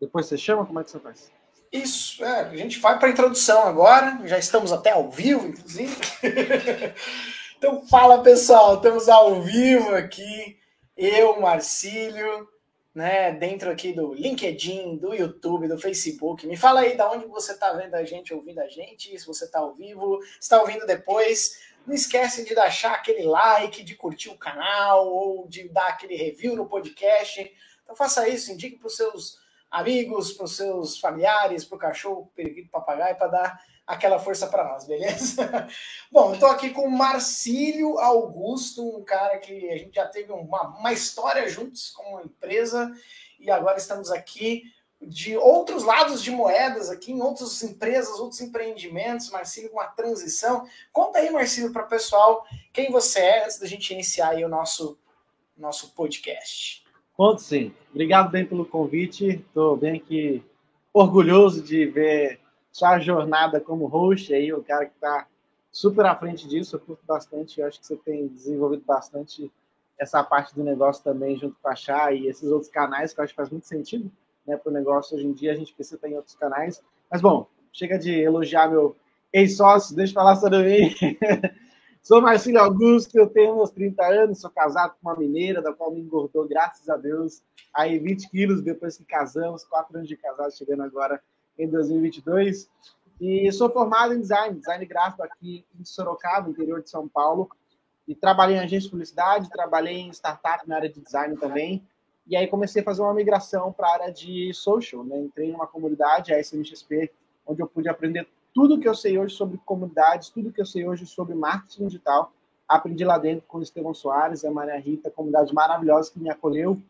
Depois você chama? Como é que você faz? Isso, é, a gente vai para a introdução agora, já estamos até ao vivo, inclusive. então, fala pessoal, estamos ao vivo aqui, eu, Marcílio, né, dentro aqui do LinkedIn, do YouTube, do Facebook. Me fala aí da onde você está vendo a gente, ouvindo a gente, se você está ao vivo, está ouvindo depois. Não esquece de deixar aquele like, de curtir o canal ou de dar aquele review no podcast. Então faça isso, indique para os seus amigos, para os seus familiares, para o cachorro, periquito, papagaio, para dar aquela força para nós, beleza? Bom, estou aqui com o Marcílio Augusto, um cara que a gente já teve uma, uma história juntos com uma empresa e agora estamos aqui de outros lados de moedas aqui, em outras empresas, outros empreendimentos, Marcílio, uma transição. Conta aí, Marcílio, para o pessoal quem você é antes da gente iniciar aí o nosso, nosso podcast. Conto sim. Obrigado bem pelo convite. Estou bem que orgulhoso de ver sua jornada como host aí, o cara que está super à frente disso. Eu curto bastante. Eu acho que você tem desenvolvido bastante essa parte do negócio também junto com a Chá e esses outros canais que eu acho que faz muito sentido né, para o negócio hoje em dia. A gente precisa estar em outros canais. Mas, bom, chega de elogiar meu ex-sócio, deixa eu falar sobre mim. Sou Marcílio Augusto, eu tenho meus 30 anos, sou casado com uma mineira, da qual me engordou, graças a Deus, aí 20 quilos depois que casamos, 4 anos de casado, chegando agora em 2022. E sou formado em design, design gráfico aqui em Sorocaba, interior de São Paulo. E trabalhei em agência de publicidade, trabalhei em startup na área de design também. E aí comecei a fazer uma migração para a área de social, né? Entrei numa comunidade, a SMXP, onde eu pude aprender tudo que eu sei hoje sobre comunidades, tudo que eu sei hoje sobre marketing digital, aprendi lá dentro com o Estevão Soares, a Maria Rita, comunidade maravilhosa que me acolheu.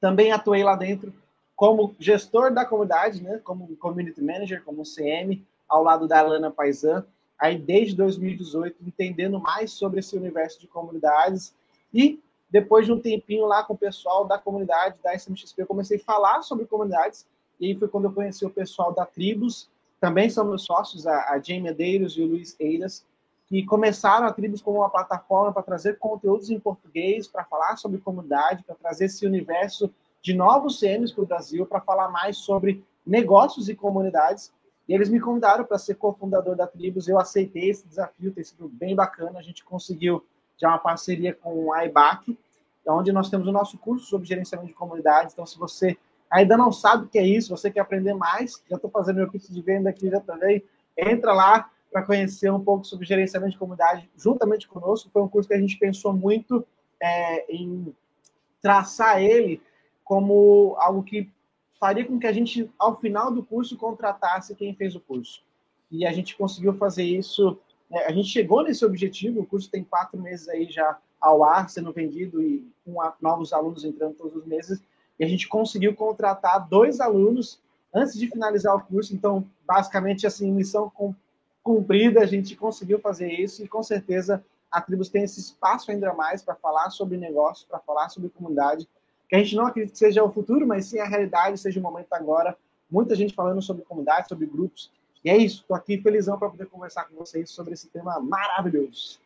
Também atuei lá dentro como gestor da comunidade, né, como community manager, como CM, ao lado da Alana Paisan, aí desde 2018, entendendo mais sobre esse universo de comunidades. E depois de um tempinho lá com o pessoal da comunidade da SMXP, eu comecei a falar sobre comunidades. E aí foi quando eu conheci o pessoal da Tribos, também são meus sócios, a, a Jamie Medeiros e o Luiz Eiras, que começaram a Tribos como uma plataforma para trazer conteúdos em português, para falar sobre comunidade, para trazer esse universo de novos CMs para o Brasil, para falar mais sobre negócios e comunidades. E eles me convidaram para ser cofundador da Tribos. Eu aceitei esse desafio, tem sido bem bacana. A gente conseguiu já uma parceria com a IBAC, onde nós temos o nosso curso sobre gerenciamento de comunidades. Então, se você ainda não sabe o que é isso, você quer aprender mais, já estou fazendo meu pitch de venda aqui já também, entra lá para conhecer um pouco sobre gerenciamento de comunidade juntamente conosco. Foi um curso que a gente pensou muito é, em traçar ele como algo que faria com que a gente, ao final do curso, contratasse quem fez o curso. E a gente conseguiu fazer isso. Né? A gente chegou nesse objetivo. O curso tem quatro meses aí já ao ar, sendo vendido e com novos alunos entrando todos os meses. E a gente conseguiu contratar dois alunos antes de finalizar o curso. Então, basicamente, assim, missão cumprida, a gente conseguiu fazer isso e com certeza a Tribus tem esse espaço ainda mais para falar sobre negócio, para falar sobre comunidade, que a gente não acredita que seja o futuro, mas sim a realidade, seja o momento agora. Muita gente falando sobre comunidade, sobre grupos. E é isso, estou aqui felizão para poder conversar com vocês sobre esse tema maravilhoso.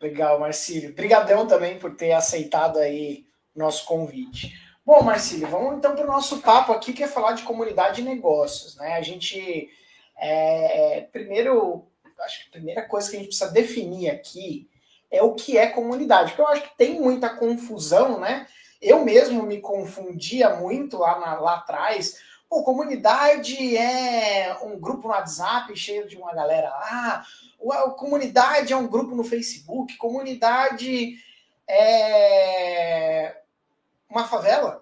Legal, Marcílio. Obrigadão também por ter aceitado aí nosso convite. Bom, Marcílio, vamos então para o nosso papo aqui, que é falar de comunidade e negócios. Né? A gente, é, é, primeiro, acho que a primeira coisa que a gente precisa definir aqui é o que é comunidade, porque eu acho que tem muita confusão, né? Eu mesmo me confundia muito lá, na, lá atrás. Pô, comunidade é um grupo no WhatsApp cheio de uma galera lá. A comunidade é um grupo no Facebook. Comunidade é uma favela.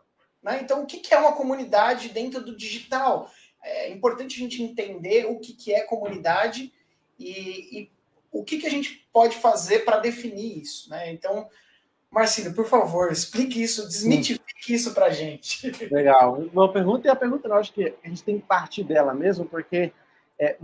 Né? Então, o que é uma comunidade dentro do digital? É importante a gente entender o que é comunidade e, e o que, a gente pode fazer para definir isso. Né? Então, Marcílio, por favor, explique isso, desmitifique isso para a gente. Legal. Uma pergunta e a pergunta eu acho que a gente tem que partir dela mesmo, porque é,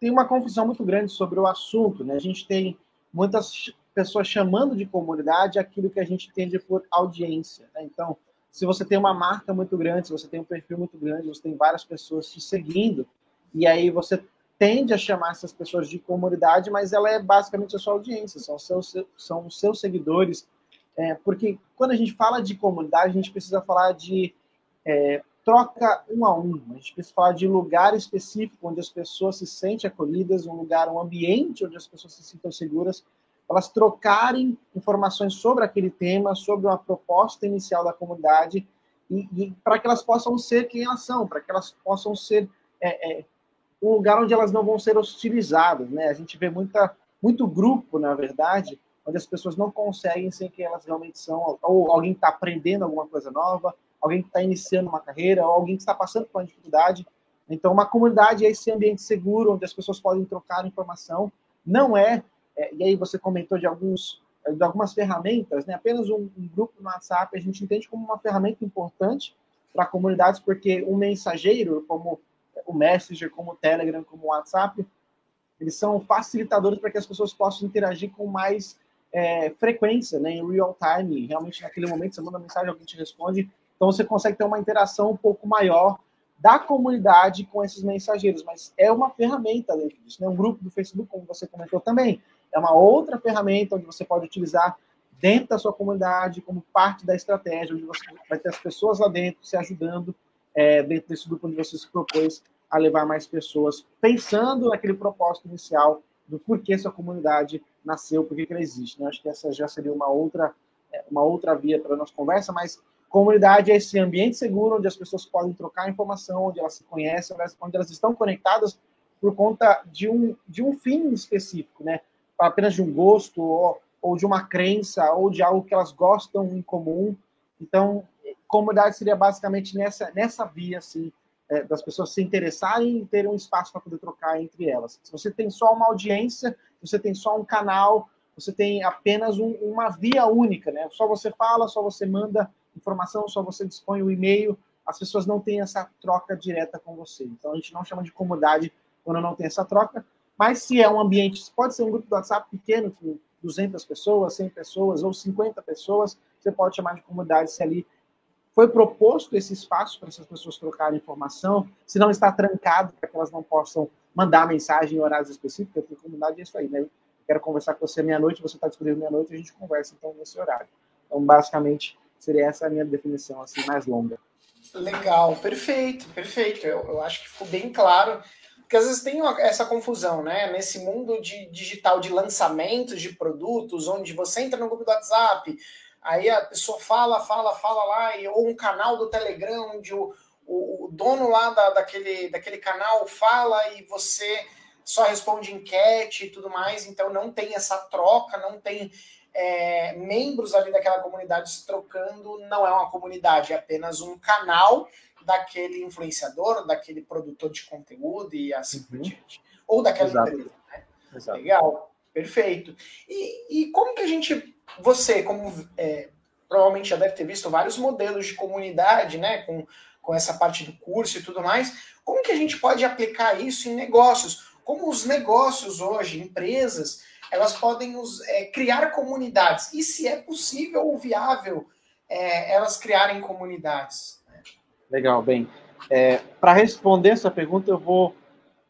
tem uma confusão muito grande sobre o assunto. Né? A gente tem muitas pessoas chamando de comunidade aquilo que a gente entende por audiência. Né? Então, se você tem uma marca muito grande, se você tem um perfil muito grande, você tem várias pessoas te seguindo, e aí você tende a chamar essas pessoas de comunidade, mas ela é basicamente a sua audiência, são, seus, são os seus seguidores. É, porque quando a gente fala de comunidade, a gente precisa falar de é, troca um a um. A gente precisa falar de lugar específico onde as pessoas se sentem acolhidas, um lugar, um ambiente onde as pessoas se sintam seguras, elas trocarem informações sobre aquele tema, sobre uma proposta inicial da comunidade, e, e para que elas possam ser quem elas são, para que elas possam ser é, é, um lugar onde elas não vão ser hostilizadas. Né? A gente vê muita, muito grupo, na verdade, onde as pessoas não conseguem ser quem elas realmente são, ou alguém está aprendendo alguma coisa nova, alguém que está iniciando uma carreira, ou alguém que está passando por uma dificuldade. Então, uma comunidade é esse ambiente seguro, onde as pessoas podem trocar informação. Não é, é e aí você comentou de alguns de algumas ferramentas, né? apenas um, um, grupo no WhatsApp a gente entende como uma ferramenta importante para comunidades, porque um mensageiro, como o Messenger, como o Telegram, como o WhatsApp, eles são facilitadores para que as pessoas possam interagir com mais é, frequência, né, em real time. Realmente, naquele momento, você manda mensagem, alguém te responde. Então, você consegue ter uma interação um pouco maior da comunidade com esses mensageiros. Mas é uma ferramenta dentro disso. Né? Um grupo do Facebook, como você comentou também, é uma outra ferramenta onde você pode utilizar dentro da sua comunidade como parte da estratégia, onde você vai ter as pessoas lá dentro se ajudando é, dentro desse grupo onde você se propôs a levar mais pessoas, pensando naquele propósito inicial do porquê sua comunidade nasceu, por que ela existe. Né? Acho que essa já seria uma outra, é, uma outra via para a nossa conversa, mas comunidade é esse ambiente seguro onde as pessoas podem trocar informação, onde elas se conhecem, onde elas estão conectadas por conta de um, de um fim específico, né? Apenas de um gosto, ou, ou de uma crença, ou de algo que elas gostam em comum. Então, comunidade seria basicamente nessa, nessa via, assim, é, das pessoas se interessarem e terem um espaço para poder trocar entre elas. Se você tem só uma audiência, você tem só um canal, você tem apenas um, uma via única, né? Só você fala, só você manda informação, só você dispõe o e-mail, as pessoas não têm essa troca direta com você. Então a gente não chama de comunidade quando não tem essa troca, mas se é um ambiente, pode ser um grupo do WhatsApp pequeno, com 200 pessoas, 100 pessoas ou 50 pessoas, você pode chamar de comunidade se ali foi proposto esse espaço para essas pessoas trocarem informação, se não está trancado para que elas não possam mandar mensagem em horários específicos, porque comunidade é isso aí, né? quero conversar com você meia-noite, você está disponível meia-noite, a gente conversa então nesse horário. Então, basicamente, seria essa a minha definição assim mais longa. Legal, perfeito, perfeito. Eu, eu acho que ficou bem claro, porque às vezes tem essa confusão, né? Nesse mundo de digital de lançamentos de produtos, onde você entra no grupo do WhatsApp, Aí a pessoa fala, fala, fala lá, e, ou um canal do Telegram, onde o, o, o dono lá da, daquele, daquele canal fala e você só responde enquete e tudo mais, então não tem essa troca, não tem é, membros ali daquela comunidade se trocando, não é uma comunidade, é apenas um canal daquele influenciador, daquele produtor de conteúdo e assim por uhum. diante. Ou daquela Exato. empresa. Né? Legal, perfeito. E, e como que a gente você, como é, provavelmente já deve ter visto vários modelos de comunidade, né, com, com essa parte do curso e tudo mais, como que a gente pode aplicar isso em negócios? Como os negócios hoje, empresas, elas podem os, é, criar comunidades? E se é possível ou viável é, elas criarem comunidades? Legal, bem. É, para responder essa pergunta, eu vou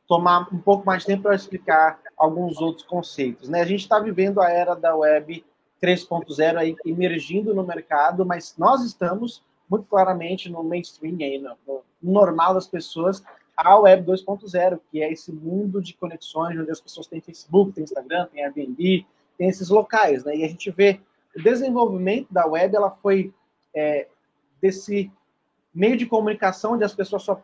tomar um pouco mais de tempo para explicar alguns outros conceitos. Né? A gente está vivendo a era da web 3.0 aí emergindo no mercado, mas nós estamos muito claramente no mainstream, aí, no, no normal das pessoas, a Web 2.0, que é esse mundo de conexões onde as pessoas têm Facebook, têm Instagram, têm Airbnb, tem esses locais, né? E a gente vê o desenvolvimento da web, ela foi é, desse meio de comunicação onde as pessoas só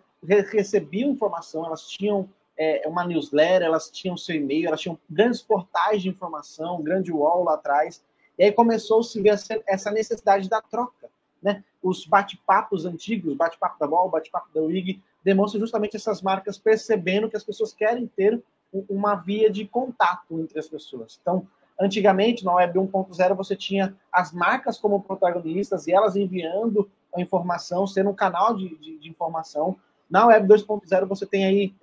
recebiam informação, elas tinham é, uma newsletter, elas tinham seu e-mail, elas tinham grandes portais de informação, um grande wall lá atrás, e aí começou-se a ver essa necessidade da troca. Né? Os bate-papos antigos, bate-papo da Wall, bate-papo da WIG, demonstram justamente essas marcas percebendo que as pessoas querem ter uma via de contato entre as pessoas. Então, antigamente, na Web 1.0, você tinha as marcas como protagonistas e elas enviando a informação, sendo um canal de, de, de informação. Na Web 2.0, você tem aí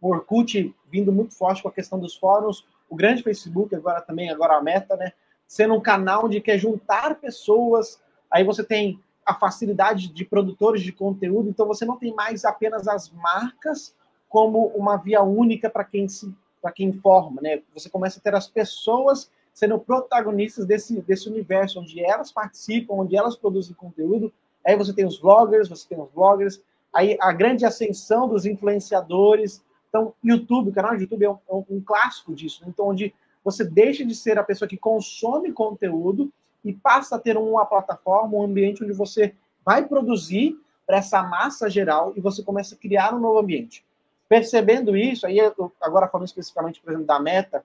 o Orkut vindo muito forte com a questão dos fóruns, o grande Facebook, agora também, agora a Meta, né? sendo um canal onde quer juntar pessoas. Aí você tem a facilidade de produtores de conteúdo, então você não tem mais apenas as marcas como uma via única para quem se para quem informa, né? Você começa a ter as pessoas sendo protagonistas desse, desse universo, onde elas participam, onde elas produzem conteúdo. Aí você tem os vloggers, você tem os bloggers, aí a grande ascensão dos influenciadores. Então, YouTube, o canal de YouTube é um, é um clássico disso, né? então onde você deixa de ser a pessoa que consome conteúdo e passa a ter uma plataforma, um ambiente onde você vai produzir para essa massa geral e você começa a criar um novo ambiente. Percebendo isso, aí agora falando especificamente, por exemplo, da Meta,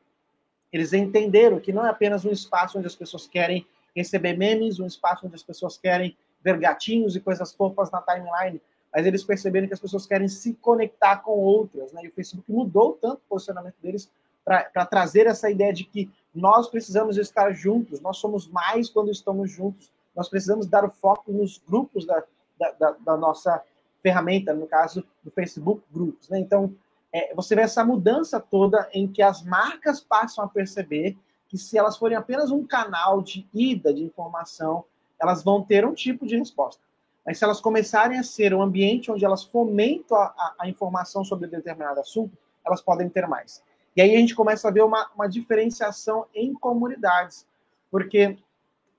eles entenderam que não é apenas um espaço onde as pessoas querem receber memes, um espaço onde as pessoas querem ver gatinhos e coisas fofas na timeline, mas eles perceberam que as pessoas querem se conectar com outras, né? E o Facebook mudou tanto o posicionamento deles para trazer essa ideia de que nós precisamos estar juntos, nós somos mais quando estamos juntos, nós precisamos dar o foco nos grupos da, da, da, da nossa ferramenta, no caso do Facebook Grupos. Né? Então, é, você vê essa mudança toda em que as marcas passam a perceber que se elas forem apenas um canal de ida de informação, elas vão ter um tipo de resposta. Mas se elas começarem a ser um ambiente onde elas fomentam a, a, a informação sobre determinado assunto, elas podem ter mais. E aí a gente começa a ver uma, uma diferenciação em comunidades, porque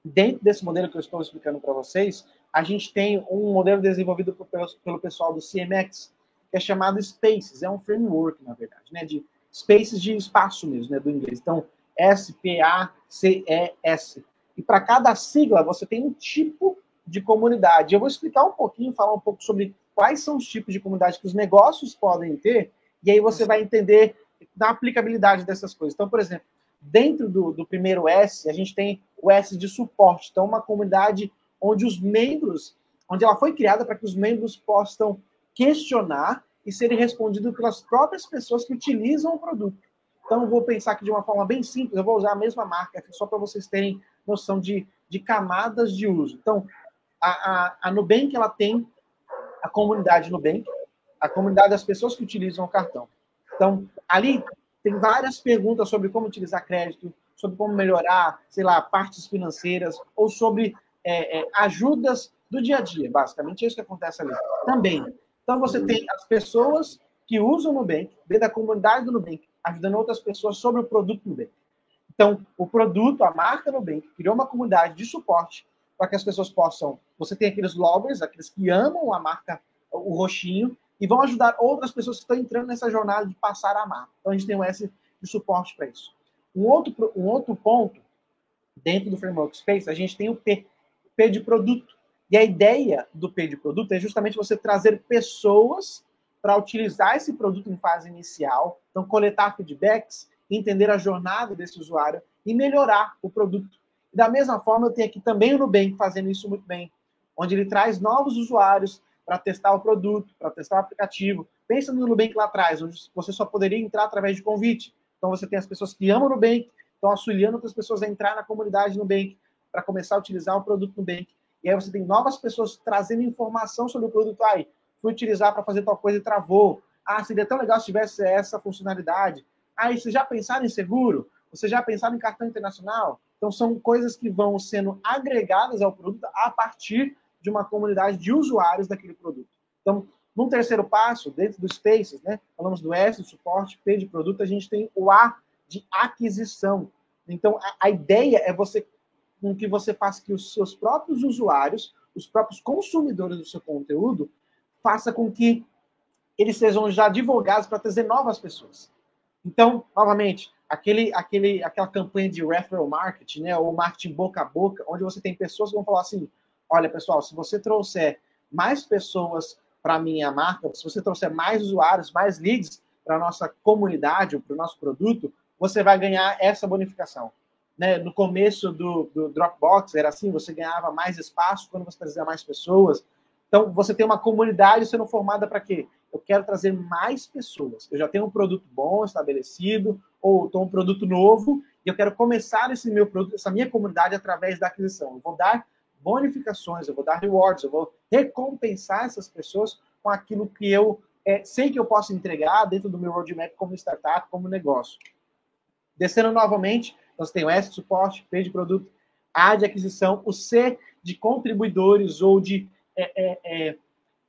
dentro desse modelo que eu estou explicando para vocês, a gente tem um modelo desenvolvido pelo, pelo pessoal do CMX, que é chamado Spaces, é um framework, na verdade, né, de Spaces de espaço mesmo, né, do inglês. Então, S-P-A-C-E-S. E para cada sigla, você tem um tipo de comunidade. Eu vou explicar um pouquinho, falar um pouco sobre quais são os tipos de comunidade que os negócios podem ter, e aí você vai entender da aplicabilidade dessas coisas. Então, por exemplo, dentro do, do primeiro S, a gente tem o S de suporte. Então, uma comunidade onde os membros, onde ela foi criada para que os membros possam questionar e serem respondidos pelas próprias pessoas que utilizam o produto. Então, vou pensar aqui de uma forma bem simples, eu vou usar a mesma marca aqui só para vocês terem noção de, de camadas de uso. Então, a, a, a Nubank, ela tem a comunidade Nubank, a comunidade das pessoas que utilizam o cartão. Então, ali tem várias perguntas sobre como utilizar crédito, sobre como melhorar, sei lá, partes financeiras, ou sobre é, é, ajudas do dia a dia, basicamente é isso que acontece ali. Também. Então você tem as pessoas que usam o Nubank, dentro da comunidade do Nubank, ajudando outras pessoas sobre o produto Nubank. Então, o produto, a marca Nubank, criou uma comunidade de suporte para que as pessoas possam. Você tem aqueles lovers, aqueles que amam a marca, o roxinho, e vão ajudar outras pessoas que estão entrando nessa jornada de passar a amar. Então, a gente tem um S de suporte para isso. Um outro, um outro ponto, dentro do Framework Space, a gente tem o P, P de produto. E a ideia do P de produto é justamente você trazer pessoas para utilizar esse produto em fase inicial, então coletar feedbacks, entender a jornada desse usuário e melhorar o produto. Da mesma forma, eu tenho aqui também o Nubank fazendo isso muito bem, onde ele traz novos usuários para testar o produto, para testar o aplicativo. Pensa no Nubank lá atrás, onde você só poderia entrar através de convite. Então você tem as pessoas que amam o Nubank, estão auxiliando outras pessoas a entrar na comunidade Nubank para começar a utilizar o produto Nubank. E aí você tem novas pessoas trazendo informação sobre o produto. Aí, fui utilizar para fazer tal coisa e travou. Ah, seria tão legal se tivesse essa funcionalidade. Ah, e você já pensaram em seguro? Você já pensaram em cartão internacional? Então, são coisas que vão sendo agregadas ao produto a partir de uma comunidade de usuários daquele produto. Então, num terceiro passo, dentro do Spaces, né, falamos do S, do suporte, P de produto, a gente tem o A de aquisição. Então, a, a ideia é você com que você faça que os seus próprios usuários, os próprios consumidores do seu conteúdo, faça com que eles sejam já advogados para trazer novas pessoas. Então, novamente, aquele, aquele, aquela campanha de referral marketing, né, ou marketing boca a boca, onde você tem pessoas que vão falar assim: olha, pessoal, se você trouxer mais pessoas para a minha marca, se você trouxer mais usuários, mais leads para a nossa comunidade para o nosso produto, você vai ganhar essa bonificação né, no começo do, do Dropbox era assim, você ganhava mais espaço quando você trazia mais pessoas. Então, você tem uma comunidade sendo formada para quê? Eu quero trazer mais pessoas. Eu já tenho um produto bom, estabelecido, ou estou um produto novo, e eu quero começar esse meu produto, essa minha comunidade através da aquisição. Eu vou dar bonificações, eu vou dar rewards, eu vou recompensar essas pessoas com aquilo que eu é, sei que eu posso entregar dentro do meu roadmap como startup, como negócio. Descendo novamente, nós temos S de suporte, P de produto, A de aquisição, o C de contribuidores ou de, é é,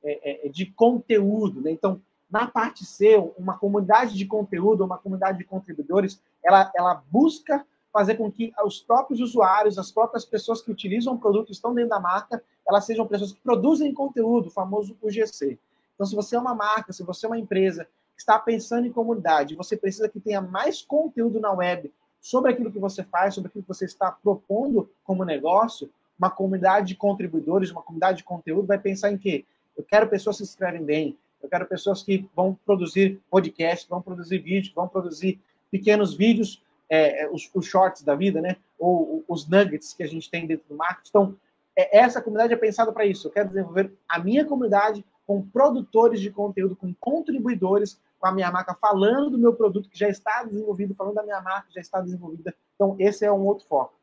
é, é, é, de conteúdo. Né? Então, na parte C, uma comunidade de conteúdo, uma comunidade de contribuidores, ela, ela busca fazer com que os próprios usuários, as próprias pessoas que utilizam o produto, estão dentro da marca, elas sejam pessoas que produzem conteúdo, o famoso UGC. Então, se você é uma marca, se você é uma empresa que está pensando em comunidade, você precisa que tenha mais conteúdo na web sobre aquilo que você faz, sobre aquilo que você está propondo como negócio, uma comunidade de contribuidores, uma comunidade de conteúdo vai pensar em quê? Eu quero pessoas que escrevem bem, eu quero pessoas que vão produzir podcast, vão produzir vídeo, vão produzir pequenos vídeos, é, é, os, os, shorts da vida, né? Ou os nuggets que a gente tem dentro do marketing. Então, é, essa comunidade é pensada para isso. Eu quero desenvolver a minha comunidade com produtores de conteúdo, com contribuidores, com a minha marca, falando do meu produto que já está desenvolvido, falando da minha marca que já está desenvolvida. Então, esse é um outro foco.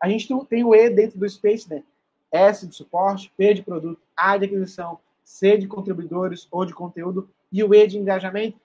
A gente tem o E dentro do Space, né? S de suporte, P de produto, A de aquisição, C de contribuidores ou de conteúdo e o E de engajamento.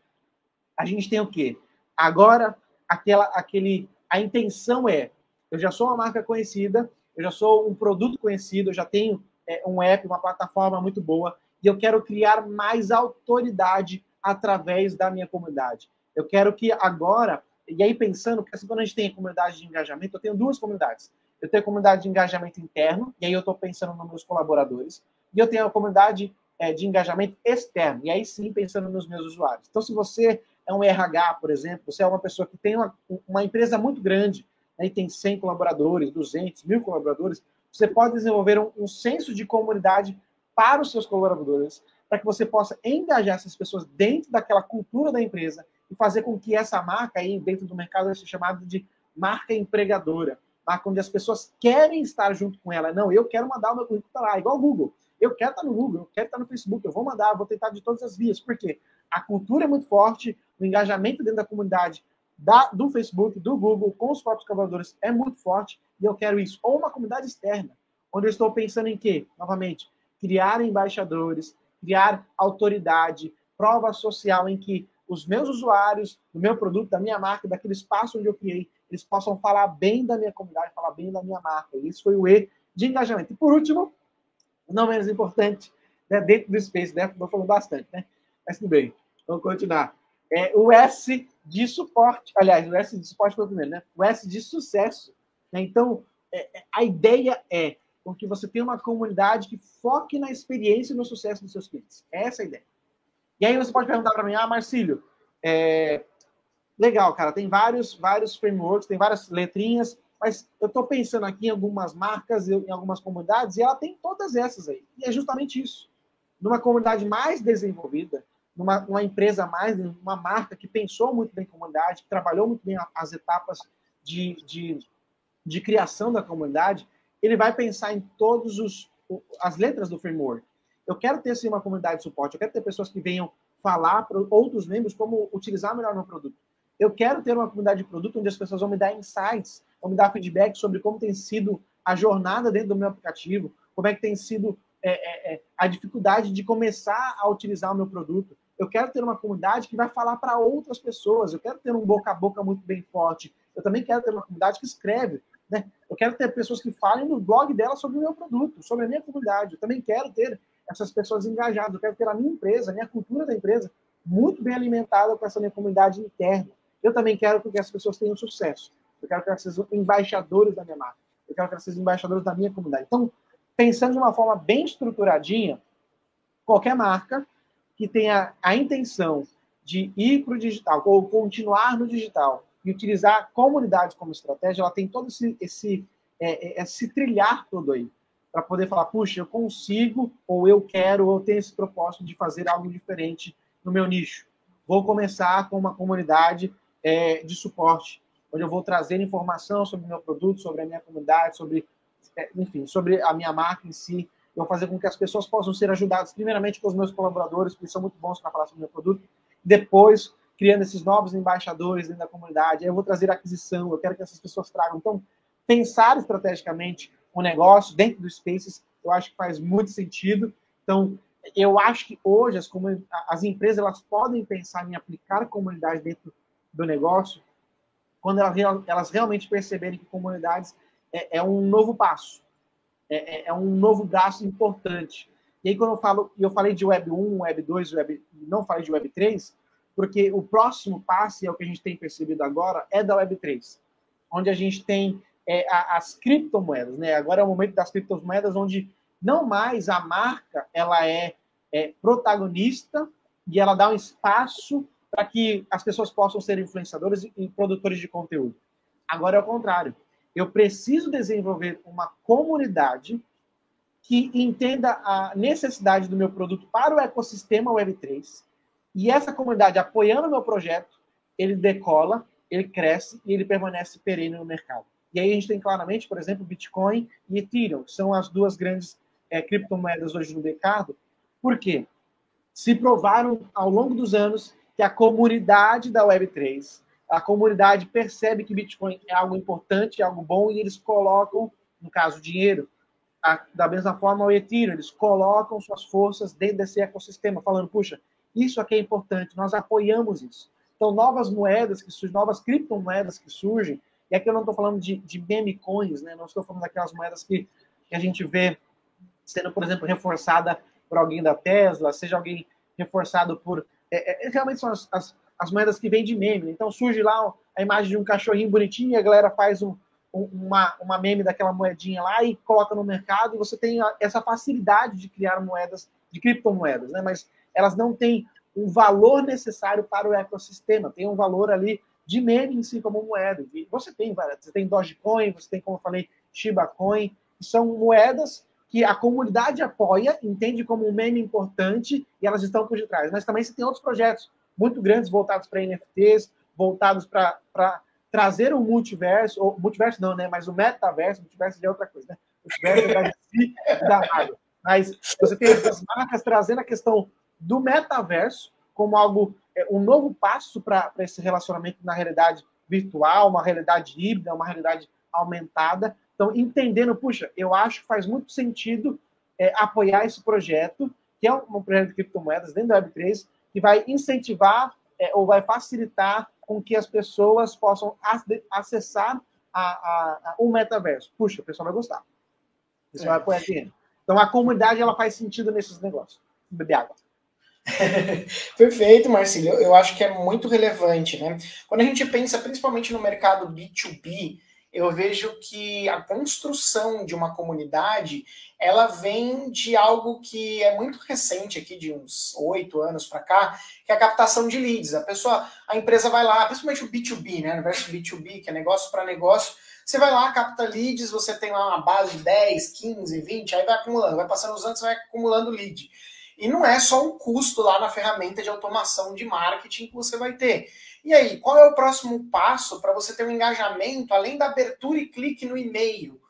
A gente tem o quê? Agora, aquela, aquele, a intenção é, eu já sou uma marca conhecida, eu já sou um produto conhecido, eu já tenho é, um app, uma plataforma muito boa, e eu quero criar mais autoridade através da minha comunidade. Eu quero que agora, e aí pensando, porque assim, quando a gente tem a comunidade de engajamento, eu tenho duas comunidades. Eu tenho a comunidade de engajamento interno, e aí eu estou pensando nos meus colaboradores, e eu tenho a comunidade é, de engajamento externo, e aí sim pensando nos meus usuários. Então, se você é um RH, por exemplo, você é uma pessoa que tem uma, uma empresa muito grande, né, e tem 100 colaboradores, 200, mil colaboradores, você pode desenvolver um, um senso de comunidade para os seus colaboradores, para que você possa engajar essas pessoas dentro daquela cultura da empresa e fazer com que essa marca aí dentro do mercado seja chamada de marca empregadora, marca onde as pessoas querem estar junto com ela. Não, eu quero mandar o meu currículo para lá, igual o Google. Eu quero estar no Google, eu quero estar no Facebook, eu vou mandar, vou tentar de todas as vias. Por quê? A cultura é muito forte, o engajamento dentro da comunidade da, do Facebook, do Google, com os próprios colaboradores é muito forte e eu quero isso. Ou uma comunidade externa, onde eu estou pensando em quê? Novamente, criar embaixadores, criar autoridade, prova social em que os meus usuários, do meu produto, da minha marca, daquele espaço onde eu criei, eles possam falar bem da minha comunidade, falar bem da minha marca. E isso foi o E de engajamento. E por último, não menos importante, né, dentro do Space, né? Estou falando bastante, né? Mas tudo bem, vamos continuar. É, o S de suporte, aliás, o S de suporte foi o primeiro, né? O S de sucesso. Né? Então, é, é a ideia é que você tenha uma comunidade que foque na experiência e no sucesso dos seus clientes. Essa é a ideia. E aí você pode perguntar para mim, ah, Marcílio, é... legal, cara, tem vários, vários frameworks, tem várias letrinhas, mas eu estou pensando aqui em algumas marcas, em algumas comunidades, e ela tem todas essas aí. E é justamente isso. Numa comunidade mais desenvolvida, numa, numa empresa mais, uma marca que pensou muito bem a comunidade, que trabalhou muito bem as etapas de, de, de criação da comunidade, ele vai pensar em todos os as letras do framework. Eu quero ter sim uma comunidade de suporte, eu quero ter pessoas que venham falar para outros membros como utilizar melhor meu produto. Eu quero ter uma comunidade de produto onde as pessoas vão me dar insights ou me dar feedback sobre como tem sido a jornada dentro do meu aplicativo, como é que tem sido é, é, é, a dificuldade de começar a utilizar o meu produto. Eu quero ter uma comunidade que vai falar para outras pessoas. Eu quero ter um boca a boca muito bem forte. Eu também quero ter uma comunidade que escreve. Né? Eu quero ter pessoas que falem no blog dela sobre o meu produto, sobre a minha comunidade. Eu também quero ter essas pessoas engajadas. Eu quero ter a minha empresa, a minha cultura da empresa muito bem alimentada com essa minha comunidade interna. Eu também quero que as pessoas tenham sucesso. Eu quero que elas sejam embaixadores da minha marca. Eu quero que elas sejam embaixadores da minha comunidade. Então, pensando de uma forma bem estruturadinha, qualquer marca que tenha a intenção de ir para o digital ou continuar no digital e utilizar a comunidade como estratégia, ela tem todo esse, esse, é, é esse trilhar todo aí para poder falar, puxa, eu consigo, ou eu quero, ou eu tenho esse propósito de fazer algo diferente no meu nicho. Vou começar com uma comunidade é, de suporte onde eu vou trazer informação sobre o meu produto, sobre a minha comunidade, sobre, é, enfim, sobre a minha marca em si. Eu vou fazer com que as pessoas possam ser ajudadas, primeiramente com os meus colaboradores, que são muito bons para falar sobre o meu produto, depois criando esses novos embaixadores dentro da comunidade. Aí eu vou trazer aquisição, eu quero que essas pessoas tragam. Então, pensar estrategicamente o negócio dentro do Spaces, eu acho que faz muito sentido. Então, eu acho que hoje as, as empresas elas podem pensar em aplicar comunidade dentro do negócio quando elas, elas realmente perceberem que comunidades é, é um novo passo, é, é, é, um novo braço importante. E aí, quando eu falo, eu falei de Web 1, Web 2, Web, não falei de Web 3, porque o próximo passo, é o que a gente tem percebido agora, é da Web 3, onde a gente tem é, as criptomoedas. Né? Agora é o momento das criptomoedas, onde não mais a marca ela é é, protagonista e ela dá um espaço para que as pessoas possam ser influenciadores e produtores de conteúdo. Agora é o contrário. Eu preciso desenvolver uma comunidade que entenda a necessidade do meu produto para o ecossistema Web3 e essa comunidade apoiando o meu projeto, ele decola, ele cresce e ele permanece perene no mercado. E aí a gente tem claramente, por exemplo, Bitcoin e Ethereum, que são as duas grandes é, criptomoedas hoje no mercado. Por quê? Se provaram ao longo dos anos que a comunidade da Web3, a comunidade percebe que Bitcoin é algo importante, é algo bom, e eles colocam, no caso, dinheiro. A, da mesma forma, o Ethereum, eles colocam suas forças dentro desse ecossistema, falando, puxa, isso aqui é importante, nós apoiamos isso. Então, novas moedas que surgem, novas criptomoedas que surgem, e aqui eu não estou falando de, de meme coins, né? não estou falando daquelas moedas que, que a gente vê sendo, por exemplo, reforçada por alguém da Tesla, seja alguém reforçado por. É, é, realmente são as, as, as, moedas que vêm de meme. Né? Então surge lá a imagem de um cachorrinho bonitinho e a galera faz um, um, uma, uma meme daquela moedinha lá e coloca no mercado e você tem essa facilidade de criar moedas, de criptomoedas, né? mas elas não têm um valor necessário para o ecossistema, tem um valor ali de meme em si como moeda. E você tem você tem Dogecoin, você tem, como eu falei, Shiba Coin, que são moedas que a comunidade apoia, entende como um meme importante e elas estão por detrás. Mas também você tem outros projetos muito grandes voltados para NFTs, voltados para trazer o multiverso, ou multiverso não, né? Mas o metaverso, multiverso é outra coisa, né? Multiverso é da, da Marvel. Mas você tem essas marcas trazendo a questão do metaverso como algo, é, um novo passo para esse relacionamento na realidade virtual, uma realidade híbrida, uma realidade aumentada. Então, entendendo, puxa, eu acho que faz muito sentido é, apoiar esse projeto, que é um, projeto de criptomoedas dentro da Web3, que vai incentivar é, ou vai facilitar com que as pessoas possam acessar a, a, a, o metaverso. Puxa, o pessoal vai gostar. O pessoal é. vai apoiar dinheiro. Então, a comunidade ela faz sentido nesses negócios. Beber água. Perfeito, Marcílio. Eu acho que é muito relevante, né? Quando a gente pensa principalmente no mercado B2B, eu vejo que a construção de uma comunidade ela vem de algo que é muito recente aqui, de uns oito anos para cá, que é a captação de leads. A pessoa, a empresa vai lá, principalmente o B2B, né? Universo B2B, que é negócio para negócio, você vai lá, capta leads, você tem lá uma base de 10, 15, 20, aí vai acumulando, vai passando os anos, vai acumulando lead. E não é só um custo lá na ferramenta de automação de marketing que você vai ter. E aí, qual é o próximo passo para você ter um engajamento, além da abertura e clique no e-mail?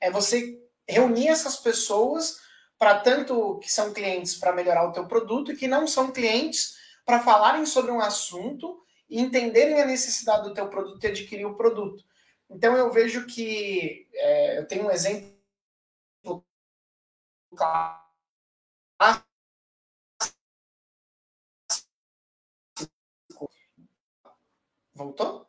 É você reunir essas pessoas para tanto que são clientes para melhorar o teu produto e que não são clientes para falarem sobre um assunto e entenderem a necessidade do teu produto e adquirir o produto. Então eu vejo que é, eu tenho um exemplo Voltou?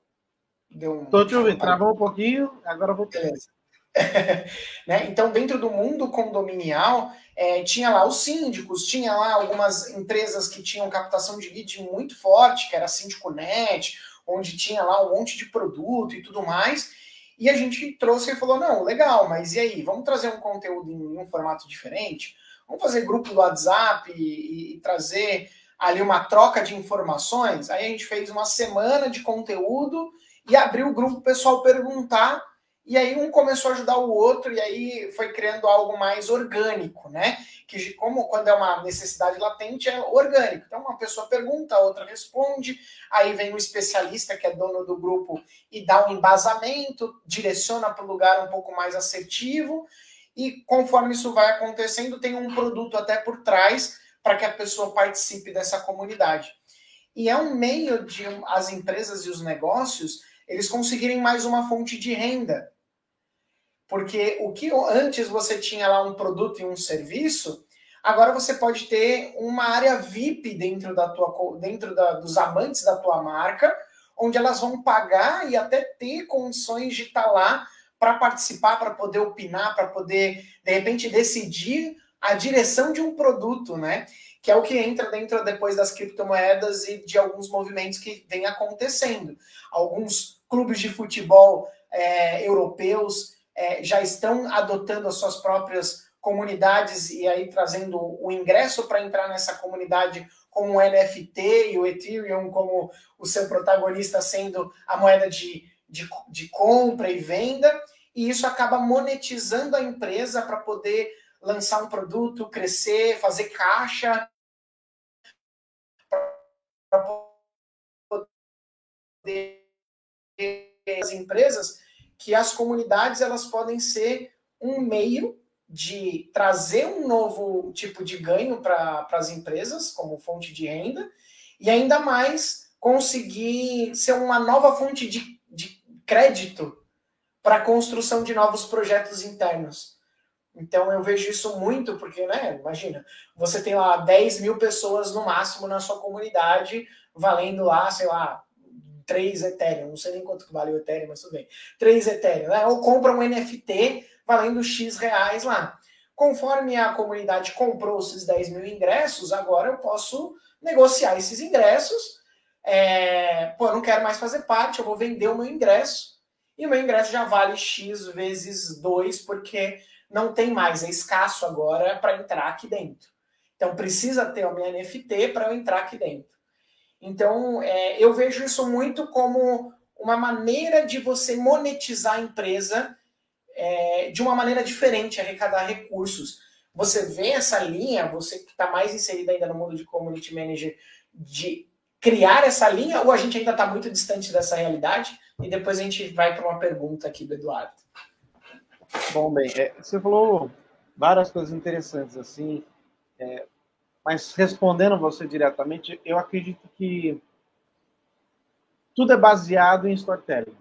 Deu um... Tô te ouvindo, travou um pouquinho, agora voltou. né? Então, dentro do mundo condominial, é, tinha lá os síndicos, tinha lá algumas empresas que tinham captação de lead muito forte, que era a Síndico.net, onde tinha lá um monte de produto e tudo mais. E a gente trouxe e falou: não, legal, mas e aí? Vamos trazer um conteúdo em um formato diferente? Vamos fazer grupo do WhatsApp e, e trazer ali uma troca de informações. Aí a gente fez uma semana de conteúdo e abriu o grupo o pessoal perguntar. E aí um começou a ajudar o outro e aí foi criando algo mais orgânico, né? Que como quando é uma necessidade latente é orgânico. Então uma pessoa pergunta, a outra responde, aí vem um especialista que é dono do grupo e dá um embasamento, direciona para o lugar um pouco mais assertivo e conforme isso vai acontecendo, tem um produto até por trás para que a pessoa participe dessa comunidade. E é um meio de as empresas e os negócios eles conseguirem mais uma fonte de renda. Porque o que antes você tinha lá um produto e um serviço, agora você pode ter uma área VIP dentro da tua dentro da, dos amantes da tua marca, onde elas vão pagar e até ter condições de estar tá lá para participar, para poder opinar, para poder de repente decidir a direção de um produto, né? Que é o que entra dentro depois das criptomoedas e de alguns movimentos que vem acontecendo. Alguns clubes de futebol é, europeus é, já estão adotando as suas próprias comunidades e aí trazendo o ingresso para entrar nessa comunidade como o NFT e o Ethereum como o seu protagonista sendo a moeda de, de, de compra e venda, e isso acaba monetizando a empresa para poder lançar um produto, crescer, fazer caixa, para poder as empresas que as comunidades elas podem ser um meio de trazer um novo tipo de ganho para as empresas como fonte de renda e ainda mais conseguir ser uma nova fonte de, de crédito para a construção de novos projetos internos. Então eu vejo isso muito, porque, né, imagina, você tem lá 10 mil pessoas no máximo na sua comunidade, valendo lá, sei lá, 3 Ethereum, não sei nem quanto vale o Ethereum, mas tudo bem. 3 Ethereum, né? Ou compra um NFT valendo X reais lá. Conforme a comunidade comprou esses 10 mil ingressos, agora eu posso negociar esses ingressos. É, pô, eu não quero mais fazer parte, eu vou vender o meu ingresso. E o meu ingresso já vale X vezes 2, porque não tem mais, é escasso agora para entrar aqui dentro. Então precisa ter meu NFT para eu entrar aqui dentro. Então é, eu vejo isso muito como uma maneira de você monetizar a empresa é, de uma maneira diferente, arrecadar recursos. Você vê essa linha, você que está mais inserido ainda no mundo de community manager, de criar essa linha, ou a gente ainda está muito distante dessa realidade? E depois a gente vai para uma pergunta aqui do Eduardo. Bom, bem, é, você falou várias coisas interessantes, assim, é, mas respondendo você diretamente, eu acredito que tudo é baseado em storytelling.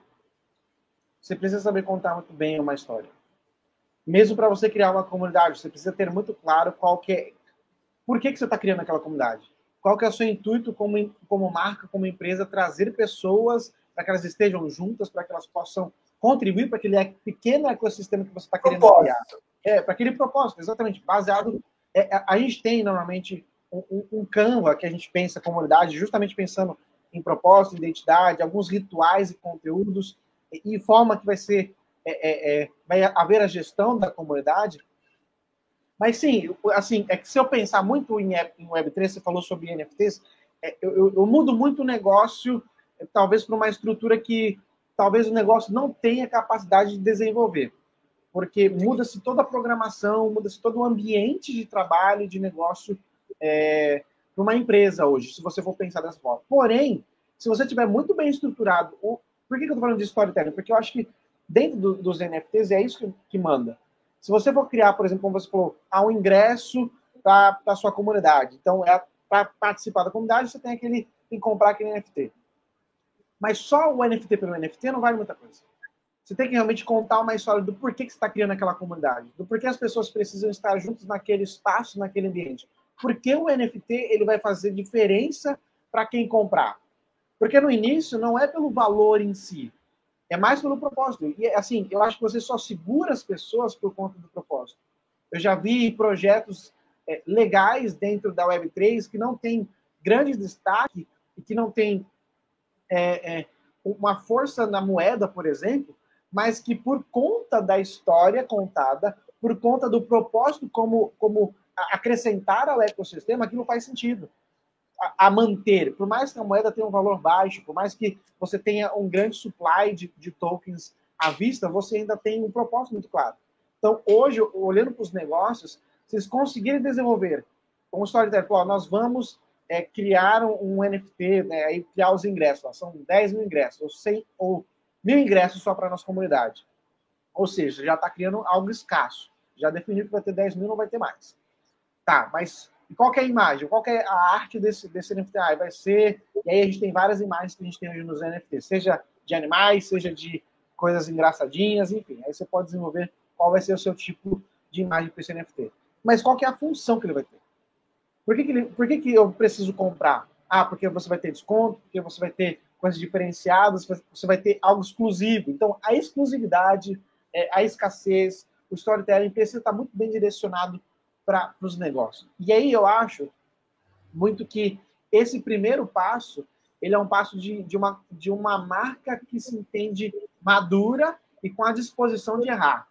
Você precisa saber contar muito bem uma história. Mesmo para você criar uma comunidade, você precisa ter muito claro qual que é, por que, que você está criando aquela comunidade. Qual que é o seu intuito como, como marca, como empresa, trazer pessoas para que elas estejam juntas, para que elas possam contribuir para aquele pequeno ecossistema que você está querendo propósito. criar. É, para aquele propósito, exatamente, baseado. É, a gente tem normalmente um, um Canva que a gente pensa comunidade, justamente pensando em propósito, identidade, alguns rituais e conteúdos, e, e forma que vai ser, é, é, é vai haver a gestão da comunidade. Mas sim, assim, é que se eu pensar muito em, em Web3, você falou sobre NFTs, é, eu, eu, eu mudo muito o negócio, talvez para uma estrutura que talvez o negócio não tenha capacidade de desenvolver. Porque muda-se toda a programação, muda-se todo o ambiente de trabalho, de negócio é, para uma empresa hoje, se você for pensar dessa forma. Porém, se você tiver muito bem estruturado, o, por que, que eu estou falando de storytelling? Porque eu acho que dentro do, dos NFTs é isso que, que, manda. Se você for criar, por exemplo, como você falou, há um ingresso para a sua comunidade. Então, é para participar da comunidade, você tem aquele tem que comprar aquele NFT. Mas só o NFT pelo NFT não vale muita coisa. Você tem que realmente contar uma história do porquê que você está criando aquela comunidade, do porquê as pessoas precisam estar juntas naquele espaço, naquele ambiente. Porque o NFT ele vai fazer diferença para quem comprar. Porque no início não é pelo valor em si, é mais pelo propósito. E assim, eu acho que você só segura as pessoas por conta do propósito. Eu já vi projetos é, legais dentro da Web3 que não tem grande destaque e que não tem é, é, uma força na moeda, por exemplo, mas que por conta da história contada, por conta do propósito como, como acrescentar ao ecossistema, aquilo faz sentido a, a manter. Por mais que a moeda tenha um valor baixo, por mais que você tenha um grande supply de, de tokens à vista, você ainda tem um propósito muito claro. Então, hoje, olhando para os negócios, vocês conseguirem desenvolver um storytelling, nós vamos é, criar um NFT, né, aí criar os ingressos. Ó, são 10 mil ingressos, ou 100, ou mil ingressos só para a nossa comunidade. Ou seja, já está criando algo escasso. Já definiu que vai ter 10 mil, não vai ter mais. Tá, mas qual é a imagem? Qual é a arte desse, desse NFT? Ah, vai ser. E aí a gente tem várias imagens que a gente tem hoje nos NFTs, seja de animais, seja de coisas engraçadinhas, enfim. Aí você pode desenvolver qual vai ser o seu tipo de imagem para esse NFT. Mas qual é a função que ele vai ter? Por que, que, por que, que eu preciso comprar? Ah, porque você vai ter desconto, porque você vai ter coisas diferenciadas, você vai ter algo exclusivo. Então, a exclusividade, é, a escassez, o storytelling precisa estar muito bem direcionado para os negócios. E aí eu acho muito que esse primeiro passo ele é um passo de, de, uma, de uma marca que se entende madura e com a disposição de errar.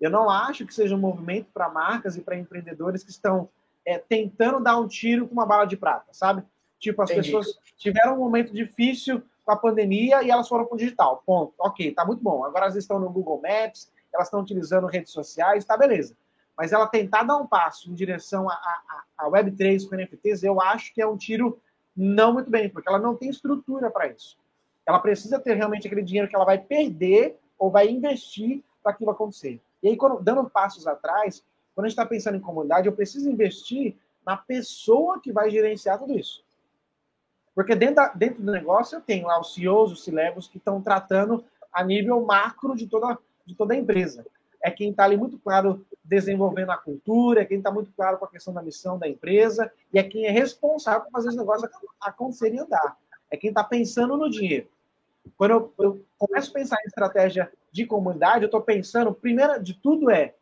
Eu não acho que seja um movimento para marcas e para empreendedores que estão é, tentando dar um tiro com uma bala de prata, sabe? Tipo, as Entendi. pessoas tiveram um momento difícil com a pandemia e elas foram para o digital. Ponto. Ok, tá muito bom. Agora elas estão no Google Maps, elas estão utilizando redes sociais, tá beleza. Mas ela tentar dar um passo em direção a, a, a Web3 com NFTs, eu acho que é um tiro não muito bem, porque ela não tem estrutura para isso. Ela precisa ter realmente aquele dinheiro que ela vai perder ou vai investir para aquilo acontecer. E aí, quando, dando passos atrás, quando a gente está pensando em comunidade, eu preciso investir na pessoa que vai gerenciar tudo isso. Porque dentro, da, dentro do negócio eu tenho lá os CEOs, os C-Levels, que estão tratando a nível macro de toda, de toda a empresa. É quem está ali muito claro desenvolvendo a cultura, é quem está muito claro com a questão da missão da empresa, e é quem é responsável por fazer os negócios acontecerem e andar. É quem está pensando no dinheiro. Quando eu, eu, começo a pensar em estratégia de comunidade, eu estou pensando, primeiro de tudo é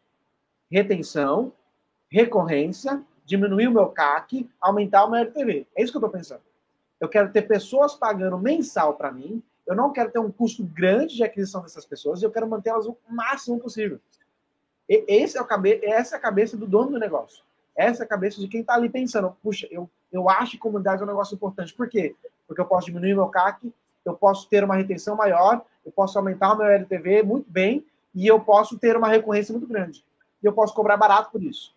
retenção, recorrência, diminuir o meu CAC, aumentar o meu LTV. É isso que eu estou pensando. Eu quero ter pessoas pagando mensal para mim. Eu não quero ter um custo grande de aquisição dessas pessoas. E eu quero mantê-las o máximo possível. E esse é o cabe essa é a cabeça do dono do negócio. Essa é a cabeça de quem está ali pensando. Puxa, eu, eu acho que comunidade é um negócio importante. Por quê? Porque eu posso diminuir meu CAC, eu posso ter uma retenção maior, eu posso aumentar o meu LTV muito bem e eu posso ter uma recorrência muito grande. E eu posso cobrar barato por isso.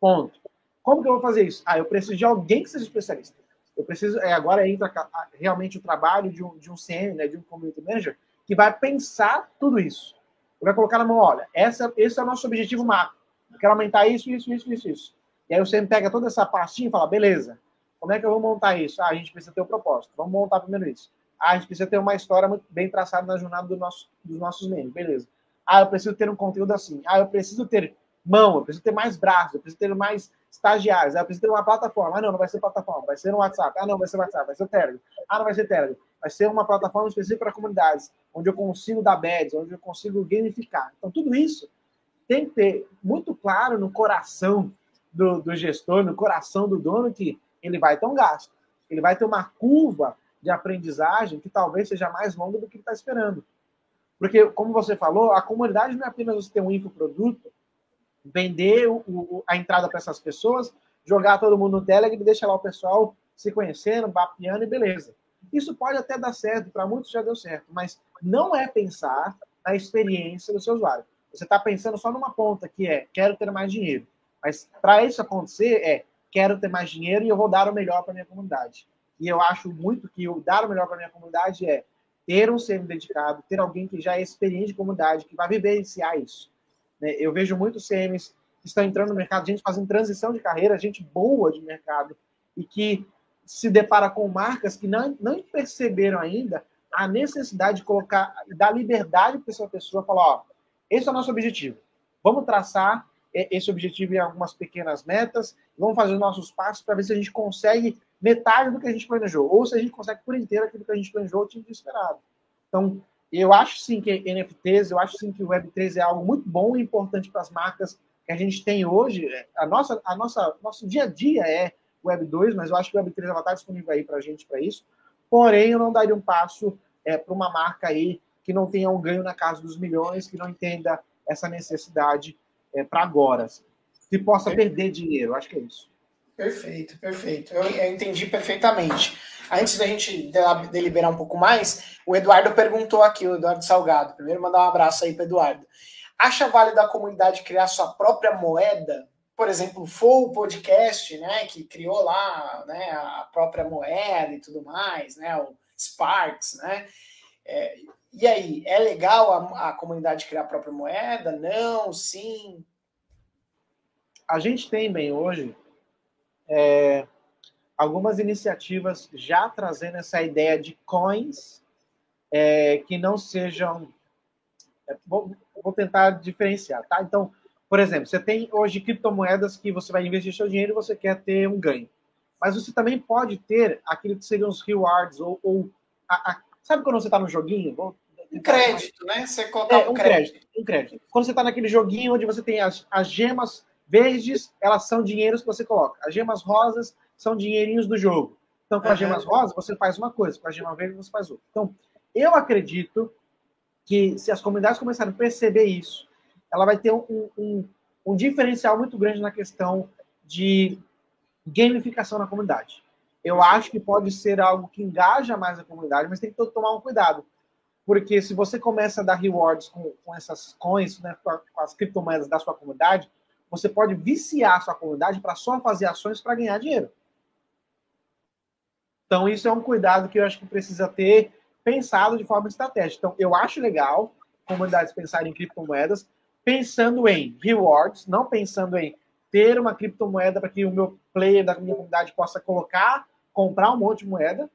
Ponto. Como que eu vou fazer isso? Ah, eu preciso de alguém que seja especialista. Eu preciso, é, agora entra realmente o trabalho de um, de um CM, né, de um community manager, que vai pensar tudo isso. Ele vai colocar na mão, olha, essa, esse é o nosso objetivo macro. Eu quero aumentar isso, isso, isso, isso, isso. E aí o CM pega toda essa pastinha e fala, beleza, como é que eu vou montar isso? Ah, a gente precisa ter um propósito. Vamos montar primeiro isso. Ah, a gente precisa ter uma história bem traçada na jornada do nosso, dos nossos membros. Beleza. Ah, eu preciso ter um conteúdo assim. Ah, eu preciso ter mão, eu preciso ter mais braços, eu preciso ter mais estagiários. Ah, eu preciso ter uma plataforma. Ah, não, não vai ser plataforma, vai ser um WhatsApp. Ah, não, vai ser WhatsApp, vai ser Telegram. Ah, não vai ser Telegram. Vai ser uma plataforma específica para comunidades, onde eu consigo dar badges, onde eu consigo gamificar. Então, tudo isso tem que ter muito claro no coração do, do gestor, no coração do dono, que ele vai ter um gasto. Ele vai ter uma curva de aprendizagem que talvez seja mais longa do que ele está esperando. Porque, como você falou, a comunidade não é apenas você ter um infoproduto, vender o, o, a entrada para essas pessoas, jogar todo mundo no Telegram e deixar lá o pessoal se conhecendo, vapeando e beleza. Isso pode até dar certo, para muitos já deu certo, mas não é pensar na experiência do seu usuário. Você está pensando só numa ponta, que é quero ter mais dinheiro. Mas para isso acontecer, é quero ter mais dinheiro e eu vou dar o melhor para minha comunidade. E eu acho muito que o dar o melhor para minha comunidade é ter um CM dedicado, ter alguém que já é experiente de comunidade, que vai vivenciar isso. Né? Eu vejo muitos CMs que estão entrando no mercado, gente fazendo transição de carreira, gente boa de mercado, e que se depara com marcas que não, não perceberam ainda a necessidade de colocar, dar liberdade para essa pessoa falar, ó, esse é o nosso objetivo. Vamos traçar esse objetivo em algumas pequenas metas, vamos fazer os nossos passos para ver se a gente consegue metade do que a gente planejou, ou se a gente consegue por inteiro aquilo que a gente planejou ou tinha esperado. Então, eu acho sim que NFTs, eu acho sim que o Web3 é algo muito bom e importante para as marcas que a gente tem hoje. A nossa, a nossa, nosso dia a dia é Web2, mas eu acho que o Web3 está disponível aí para a gente para isso. Porém, eu não daria um passo é, para uma marca aí que não tenha um ganho na casa dos milhões, que não entenda essa necessidade é, para agora, assim. que possa perder dinheiro. Acho que é isso. Perfeito, perfeito. Eu, eu, entendi perfeitamente. Antes da gente deliberar um pouco mais, o Eduardo perguntou aqui, o Eduardo Salgado. Primeiro, mandar um abraço aí para Eduardo. Acha válido a comunidade criar sua própria moeda? Por exemplo, o Flow Podcast, né, que criou lá né, a própria moeda e tudo mais, né, o Sparks, né? É, e aí, é legal a, a comunidade criar a própria moeda? Não? Sim? A gente tem bem hoje é, algumas iniciativas já trazendo essa ideia de coins é, que não sejam. É, vou, vou, tentar diferenciar, tá? Então, por exemplo, você tem hoje criptomoedas que você vai investir seu dinheiro e você quer ter um ganho. Mas você também pode ter aquilo que seriam os rewards, ou. ou a, a, sabe quando você está no joguinho? Vou, um crédito, né? Você colocar é, um crédito. crédito. Um crédito. Quando você está naquele joguinho onde você tem as, as gemas verdes, elas são dinheiros que você coloca. As gemas rosas são dinheirinhos do jogo. Então, com as gemas rosas, você faz uma coisa, com a gema verde, você faz outra. Então, eu acredito que se as comunidades começarem a perceber isso, ela vai ter um, um, um diferencial muito grande na questão de gamificação na comunidade. Eu acho que pode ser algo que engaja mais a comunidade, mas tem que tomar um cuidado. Porque se você começa a dar rewards com, com essas coins, né, com, com as criptomoedas da sua comunidade, você pode viciar a sua comunidade para só fazer ações para ganhar dinheiro. Então, isso é um cuidado que eu acho que precisa ter pensado de forma estratégica. Então, eu acho legal comunidades pensarem em criptomoedas, pensando em rewards, não pensando em ter uma criptomoeda para que o meu player da minha comunidade possa colocar, comprar um monte de moeda.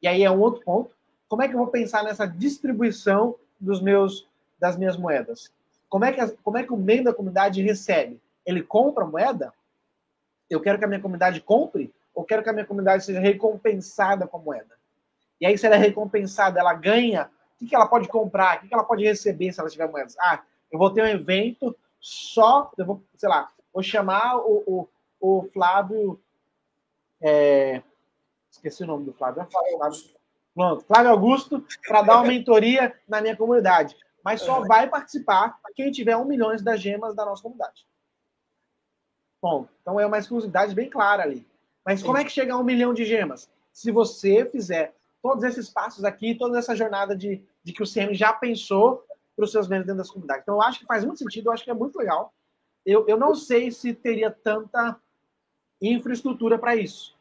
E aí é um outro ponto. Como é que eu vou pensar nessa distribuição dos meus das minhas moedas? Como é que como é que o membro da comunidade recebe? Ele compra moeda? Eu quero que a minha comunidade compre ou quero que a minha comunidade seja recompensada com a moeda? E aí, se ela é recompensada, ela ganha, o que, ela pode comprar? O que, ela pode receber se ela tiver moedas? Ah, eu vou ter um evento só, eu vou, sei lá, vou chamar o, o, o Flávio. É, esqueci o nome do Flávio. Flávio Pronto, Flávio Augusto, para dar uma mentoria na minha comunidade. Mas só vai participar quem tiver um milhão das gemas da nossa comunidade. Bom, então é uma exclusividade bem clara ali. Mas como é que chega a um milhão de gemas? Se você fizer todos esses passos aqui, toda essa jornada de, de que o CM já pensou para os seus membros dentro das comunidades. Então, eu acho que faz muito sentido, eu acho que é muito legal. Eu, eu não sei se teria tanta infraestrutura para isso.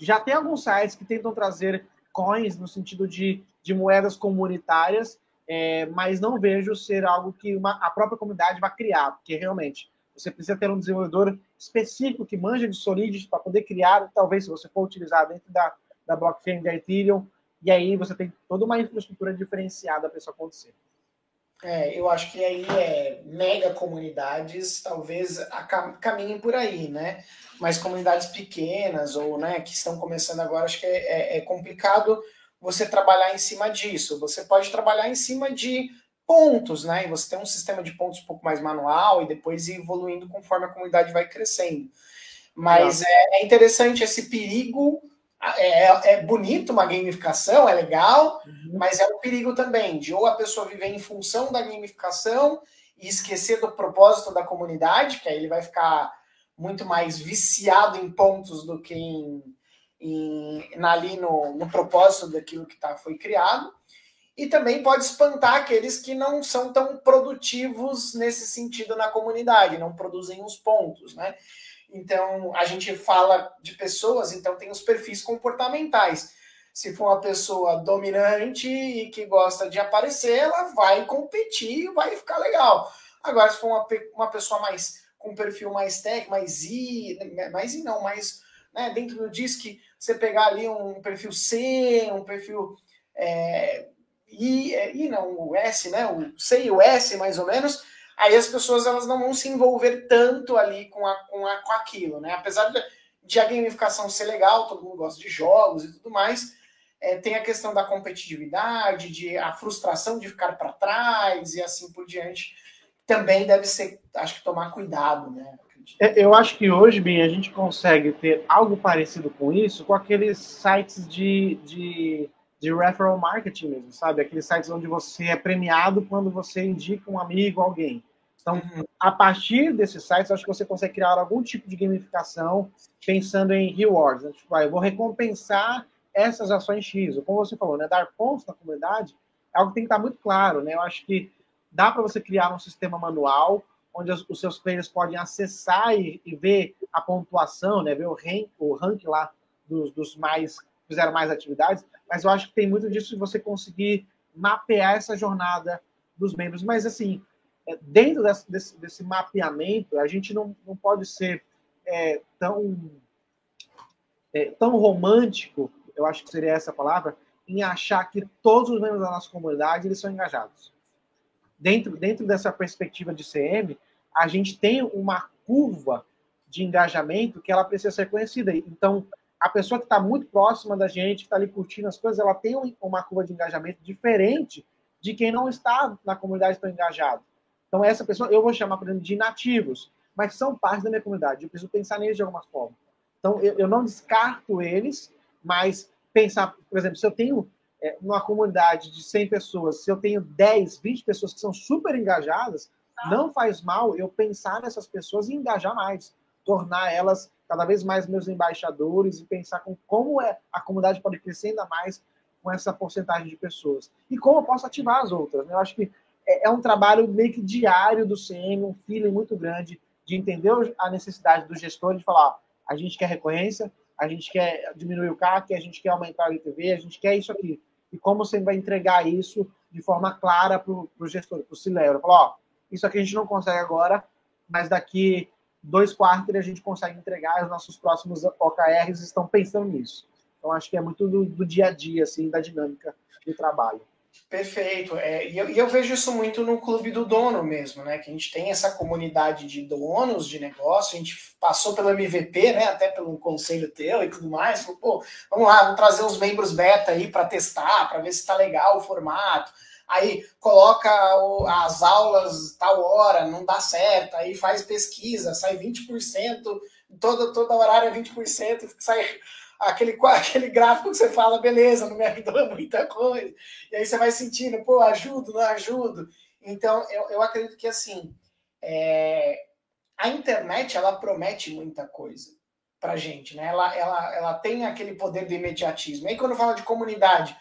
Já tem alguns sites que tentam trazer coins no sentido de, de moedas comunitárias, é, mas não vejo ser algo que uma, a própria comunidade vai criar, porque realmente você precisa ter um desenvolvedor específico que manja de Solidity para poder criar, talvez se você for utilizar dentro da, da blockchain da Ethereum, e aí você tem toda uma infraestrutura diferenciada para isso acontecer. É, eu acho que aí é mega comunidades talvez caminhem por aí, né? Mas comunidades pequenas ou né, que estão começando agora, acho que é, é, é complicado você trabalhar em cima disso. Você pode trabalhar em cima de pontos, né? E você tem um sistema de pontos um pouco mais manual e depois ir evoluindo conforme a comunidade vai crescendo. Mas é, é, interessante esse perigo. É, é, é, bonito uma gamificação, é legal, uhum. mas é um perigo também de ou a pessoa viver em função da gamificação e esquecer do propósito da comunidade, que aí ele vai ficar muito mais viciado em pontos do que em, em ali no, no propósito daquilo que tá, foi criado e também pode espantar aqueles que não são tão produtivos nesse sentido na comunidade, não produzem os pontos, né? Então, a gente fala de pessoas, então tem os perfis comportamentais. Se for uma pessoa dominante e que gosta de aparecer, ela vai competir, vai ficar legal. Agora, se for uma, uma pessoa mais com perfil mais técnico, mais I, mais I não, mais né, dentro do DISC, você pegar ali um perfil C, um perfil é, I, é, I não, o S, né? O C e o S, mais ou menos, aí as pessoas elas não vão se envolver tanto ali com, a, com, a, com aquilo, né? Apesar de, de a gamificação ser legal, todo mundo gosta de jogos e tudo mais, é, tem a questão da competitividade, de a frustração de ficar para trás e assim por diante. Também deve ser, acho que tomar cuidado, né? É, eu acho que hoje, bem, a gente consegue ter algo parecido com isso com aqueles sites de, de de referral marketing mesmo, sabe? Aqueles sites onde você é premiado quando você indica um amigo, alguém. Então, uhum. a partir desses sites, acho que você consegue criar algum tipo de gamificação pensando em rewards. Né? Tipo, ah, eu vou recompensar essas ações X. Ou como você falou, né? Dar pontos na comunidade é algo que tem que estar muito claro, né? Eu acho que dá para você criar um sistema manual onde os, os seus players podem acessar e, e, ver a pontuação, né? Ver o rank, o rank lá dos, dos mais fizeram mais atividades, mas eu acho que tem muito disso de você conseguir mapear essa jornada dos membros. Mas, assim, é, dentro desse, desse, desse mapeamento, a gente não, não pode ser é, tão, é, tão romântico, eu acho que seria essa a palavra, em achar que todos os membros da nossa comunidade eles são engajados. Dentro, dentro dessa perspectiva de CM, a gente tem uma curva de engajamento que ela precisa ser conhecida. Então, a pessoa que está muito próxima da gente, que está ali curtindo as coisas, ela tem uma curva de engajamento diferente de quem não está na comunidade tão engajado. Então, essa pessoa, eu vou chamar, por exemplo, de nativos, mas são parte da minha comunidade. Eu preciso pensar neles de alguma forma. Então, eu, eu não descarto eles, mas pensar, por exemplo, se eu tenho é, uma comunidade de 100 pessoas, se eu tenho 10, 20 pessoas que são super engajadas, não faz mal eu pensar nessas pessoas e engajar mais, tornar elas cada vez mais meus embaixadores e pensar com como é a comunidade pode crescer ainda mais com essa porcentagem de pessoas e como eu posso ativar as outras. Né? Eu acho que é, é um trabalho meio que diário do CM, um feeling muito grande de entender a necessidade do gestor de falar, a gente quer recorrência, a gente quer diminuir o CAC, a gente quer aumentar o ITV, a gente quer isso aqui. E como você vai entregar isso de forma clara para o gestor, para o Cilero. Falar, ó, isso aqui a gente não consegue agora, mas daqui dois quartos a gente consegue entregar, os nossos próximos OKRs estão pensando nisso. Então, acho que é muito do, do dia a dia, assim, da dinâmica do trabalho. Perfeito. É, e, eu, e eu vejo isso muito no clube do dono mesmo, né? Que a gente tem essa comunidade de donos de negócio, a gente passou pelo MVP, né? Até pelo conselho teu e tudo mais. Falou, pô, vamos lá, vamos trazer os membros beta aí para testar, para ver se está legal o formato. Aí coloca as aulas tal hora, não dá certo, aí faz pesquisa, sai 20%, toda, toda horário é 20%, sai aquele, aquele gráfico que você fala, beleza, não me ajudou muita coisa. E aí você vai sentindo, pô, ajudo, não ajudo. Então, eu, eu acredito que assim, é, a internet ela promete muita coisa pra gente, né? Ela, ela, ela tem aquele poder do imediatismo. Aí quando fala de comunidade,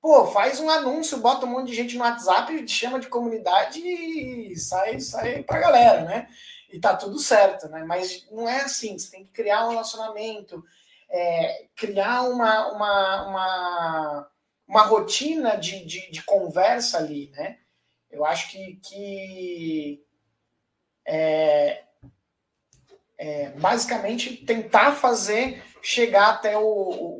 pô, faz um anúncio, bota um monte de gente no WhatsApp, chama de comunidade e sai, sai pra galera, né? E tá tudo certo, né? Mas não é assim, você tem que criar um relacionamento, é, criar uma, uma, uma, uma rotina de, de, de, conversa ali, né? Eu acho que, que é, é, basicamente tentar fazer chegar até o, o, o,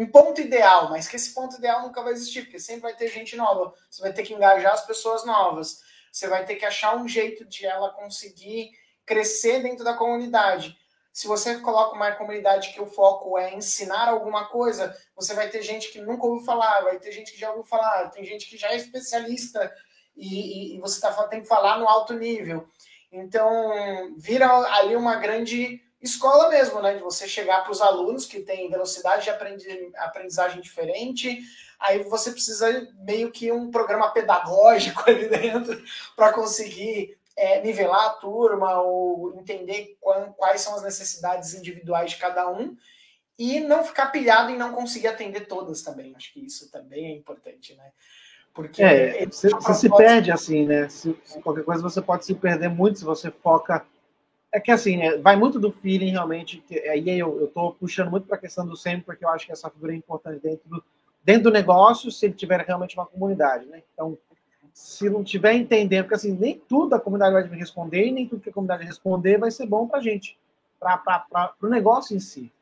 um ponto ideal, mas que esse ponto ideal nunca vai existir, porque sempre vai ter gente nova. Você vai ter que engajar as pessoas novas. Você vai ter que achar um jeito de ela conseguir crescer dentro da comunidade. Se você coloca uma comunidade que o foco é ensinar alguma coisa, você vai ter gente que nunca ouviu falar, vai ter gente que já ouviu falar, tem gente que já é especialista e, e, e você tá, tem que falar no alto nível. Então, vira ali uma grande escola mesmo, né? De você chegar para os alunos que têm velocidade de aprendizagem diferente, aí você precisa meio que um programa pedagógico ali dentro para conseguir é, nivelar a turma ou entender quais são as necessidades individuais de cada um e não ficar pilhado em não conseguir atender todas também. Acho que isso também é importante, né? Porque é, você, você se perde assim, né? Se, se, qualquer coisa você pode se perder muito se você foca. É que assim, é, vai muito do feeling realmente. Que, aí eu, tô puxando muito para a questão do sempre, porque eu acho que essa figura é importante dentro do, dentro do negócio, se ele tiver realmente uma comunidade, né? Então, se não tiver entendendo, porque assim, nem tudo a comunidade vai me responder e nem tudo que a comunidade responder vai ser bom para a gente, para o negócio em si.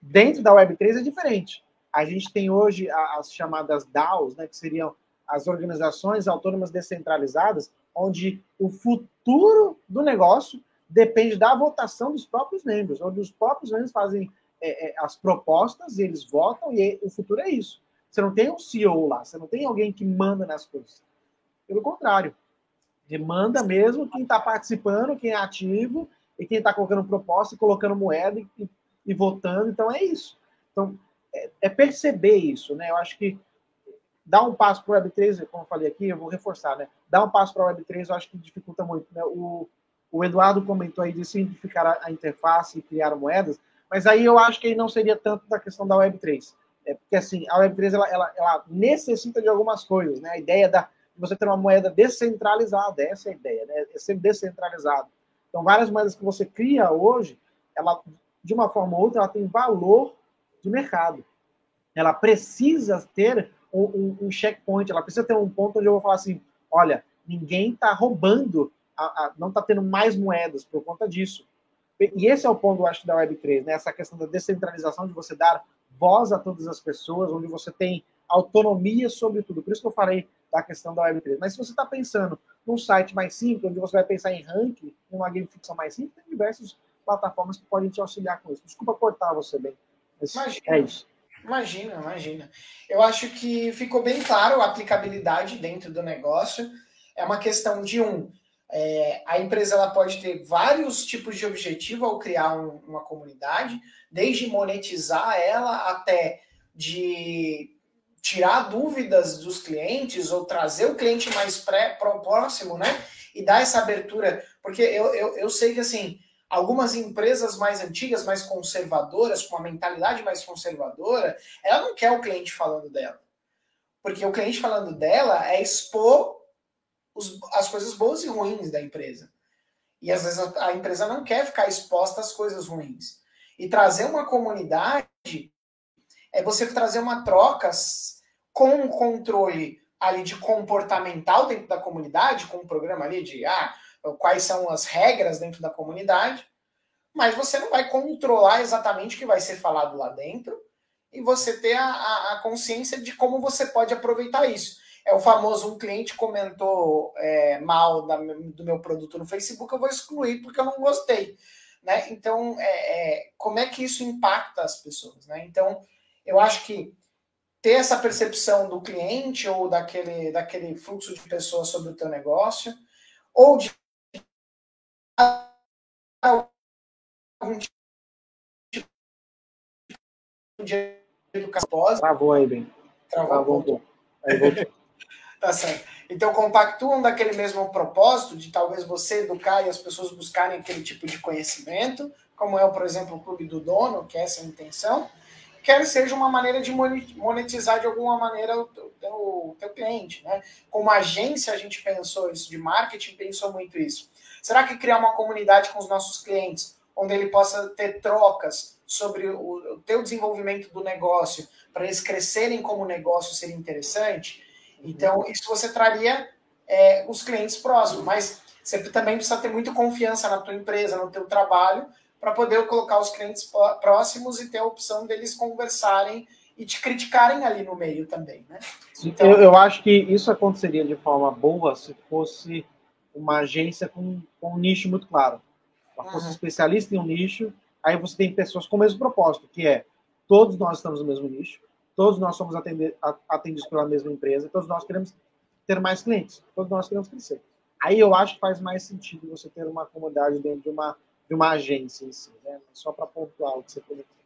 Dentro da Web3 é diferente. A gente tem hoje as chamadas DAOs, né, que seriam as organizações autônomas descentralizadas, onde o futuro do negócio depende da votação dos próprios membros, onde os próprios membros fazem é, é, as propostas, e eles votam, e o futuro é isso. Você não tem um CEO lá, você não tem alguém que manda nas coisas. Pelo contrário, demanda mesmo quem está participando, quem é ativo e quem está colocando proposta, colocando moeda e, e, votando. Então é isso. Então é, é, perceber isso, né? Eu acho que dar um passo para o Web3, como eu falei aqui, eu vou reforçar, né? Dar um passo para o Web3 eu acho que dificulta muito. Né? O, o Eduardo comentou aí de simplificar a, interface e criar moedas, mas aí eu acho que aí não seria tanto da questão da Web3. É porque assim, a Web3 ela, ela, ela necessita de algumas coisas, né? A ideia da você ter uma moeda descentralizada, essa é a ideia, né? É ser descentralizado. Então, várias moedas que você cria hoje, ela, de uma forma ou outra, ela tem valor de mercado. Ela precisa ter um, um, um checkpoint, ela precisa ter um ponto onde eu vou falar assim, olha, ninguém está roubando, a, a, não está tendo mais moedas por conta disso. E esse é o ponto, eu acho, da Web3, né? essa questão da descentralização, de você dar voz a todas as pessoas, onde você tem autonomia sobre tudo. Por isso que eu falei da questão da Web3. Mas se você está pensando num site mais simples, onde você vai pensar em ranking, em uma gamificação mais simples, tem diversas plataformas que podem te auxiliar com isso. Desculpa cortar você bem. imagina, é isso. Imagina, imagina. Eu acho que ficou bem claro a aplicabilidade dentro do negócio. É uma questão de um. É, a empresa ela pode ter vários tipos de objetivo ao criar um, uma comunidade, desde monetizar ela até de tirar dúvidas dos clientes ou trazer o cliente mais pré, próximo, né? E dar essa abertura, porque eu, eu, eu sei que assim, algumas empresas mais antigas, mais conservadoras, com uma mentalidade mais conservadora, ela não quer o cliente falando dela. Porque o cliente falando dela é expor os, as coisas boas e ruins da empresa. E às vezes a, a empresa não quer ficar exposta às coisas ruins. E trazer uma comunidade é você trazer uma troca com um controle ali de comportamental dentro da comunidade, com um programa ali de ah, quais são as regras dentro da comunidade, mas você não vai controlar exatamente o que vai ser falado lá dentro e você ter a, a, a consciência de como você pode aproveitar isso. É o famoso um cliente comentou é, mal da, do meu produto no Facebook, eu vou excluir porque eu não gostei. Né? Então, é, é, como é que isso impacta as pessoas? Né? Então, eu acho que ter essa percepção do cliente ou daquele, daquele fluxo de pessoas sobre o teu negócio, ou de algum tipo de educação. Travou aí, bem. Travou, Travou pouco. Tá certo. Então, compactuam daquele mesmo propósito de talvez você educar e as pessoas buscarem aquele tipo de conhecimento, como é, por exemplo, o Clube do Dono, que é essa a intenção, quer seja uma maneira de monetizar de alguma maneira o teu, o teu cliente. Né? Como agência, a gente pensou isso, de marketing, pensou muito isso. Será que criar uma comunidade com os nossos clientes, onde ele possa ter trocas sobre o, o teu desenvolvimento do negócio, para eles crescerem como negócio seria interessante? Então, isso você traria é, os clientes próximos, mas você também precisa ter muita confiança na tua empresa, no teu trabalho, para poder colocar os clientes próximos e ter a opção deles conversarem e te criticarem ali no meio também, né? Então, eu, eu acho que isso aconteceria de forma boa se fosse uma agência com, com um nicho muito claro. Uma fosse uhum. especialista em um nicho, aí você tem pessoas com o mesmo propósito, que é todos nós estamos no mesmo nicho, todos nós somos atendidos pela mesma empresa, todos nós queremos ter mais clientes, todos nós queremos crescer. Aí eu acho que faz mais sentido você ter uma comunidade dentro de uma, de uma agência em si, né? Só para pontuar o que você comentou.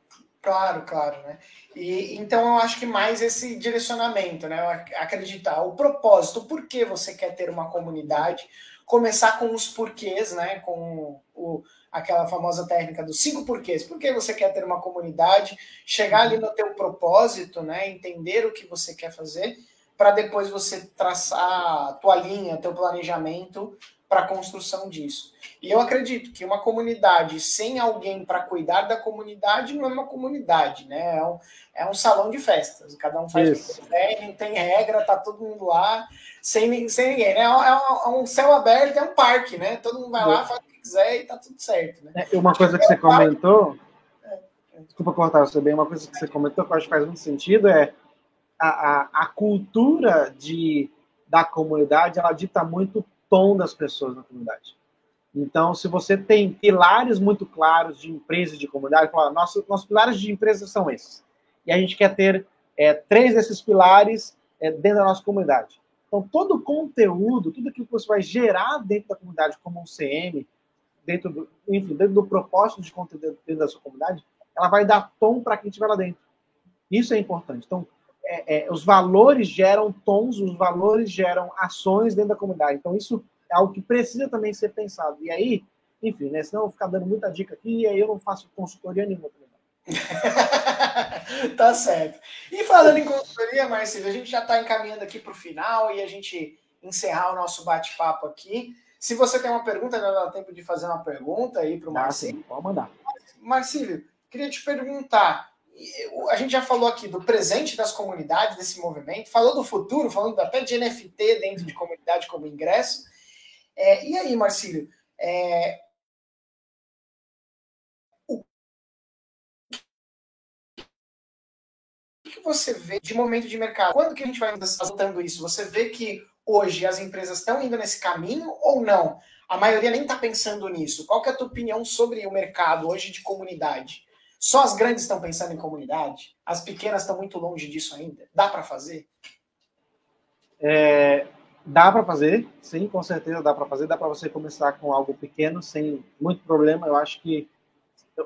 Claro, claro, né? E então eu acho que mais esse direcionamento, né? Acreditar o propósito, por que você quer ter uma comunidade, começar com os porquês, né? Com o, aquela famosa técnica dos cinco porquês. Por que você quer ter uma comunidade? Chegar ali no teu propósito, né? Entender o que você quer fazer, para depois você traçar a tua linha, teu planejamento para a construção disso. E eu acredito que uma comunidade sem alguém para cuidar da comunidade não é uma comunidade, né? É um, é um salão de festas. Cada um faz Isso. o que quiser, não tem regra, tá todo mundo lá, sem, sem ninguém, né? É um, é um céu aberto, é um parque, né? Todo mundo vai lá, faz quiser e tá tudo certo. Né? É, uma coisa que você comentou, é, é. desculpa cortar você bem, uma coisa que você comentou que eu acho que faz muito sentido é a, a, a cultura de, da comunidade, ela dita muito o tom das pessoas na comunidade. Então, se você tem pilares muito claros de empresa e de comunidade, fala, nossos, nossos pilares de empresa são esses. E a gente quer ter é, três desses pilares é, dentro da nossa comunidade. Então, todo o conteúdo, tudo aquilo que você vai gerar dentro da comunidade, como um CM, dentro do, enfim, dentro do propósito de conteúdo dentro da sua comunidade, ela vai dar tom para quem estiver lá dentro. Isso é importante. Então, é, é, os valores geram tons, os valores geram ações dentro da comunidade. Então, isso é algo que precisa também ser pensado. E aí, enfim, né, senão eu vou ficar dando muita dica aqui e aí eu não faço consultoria nenhuma também. tá certo. E falando em consultoria, Marcelo, a gente já está encaminhando aqui para o final e a gente encerrar o nosso bate-papo aqui. Se você tem uma pergunta, ainda dá tempo de fazer uma pergunta aí para o Marcílio. Pode mandar. Marcílio, queria te perguntar. A gente já falou aqui do presente das comunidades, desse movimento, falou do futuro, falando até de NFT dentro de comunidade como ingresso. É, e aí, Marcílio, é, o que você vê de momento de mercado? Quando que a gente vai adotando isso? Você vê que hoje as empresas estão indo nesse caminho ou não? A maioria nem está pensando nisso. Qual é a tua opinião sobre o mercado hoje de comunidade? Só as grandes estão pensando em comunidade? As pequenas estão muito longe disso ainda? Dá para fazer? É, dá para fazer, sim, com certeza dá para fazer. Dá para você começar com algo pequeno, sem muito problema. Eu acho que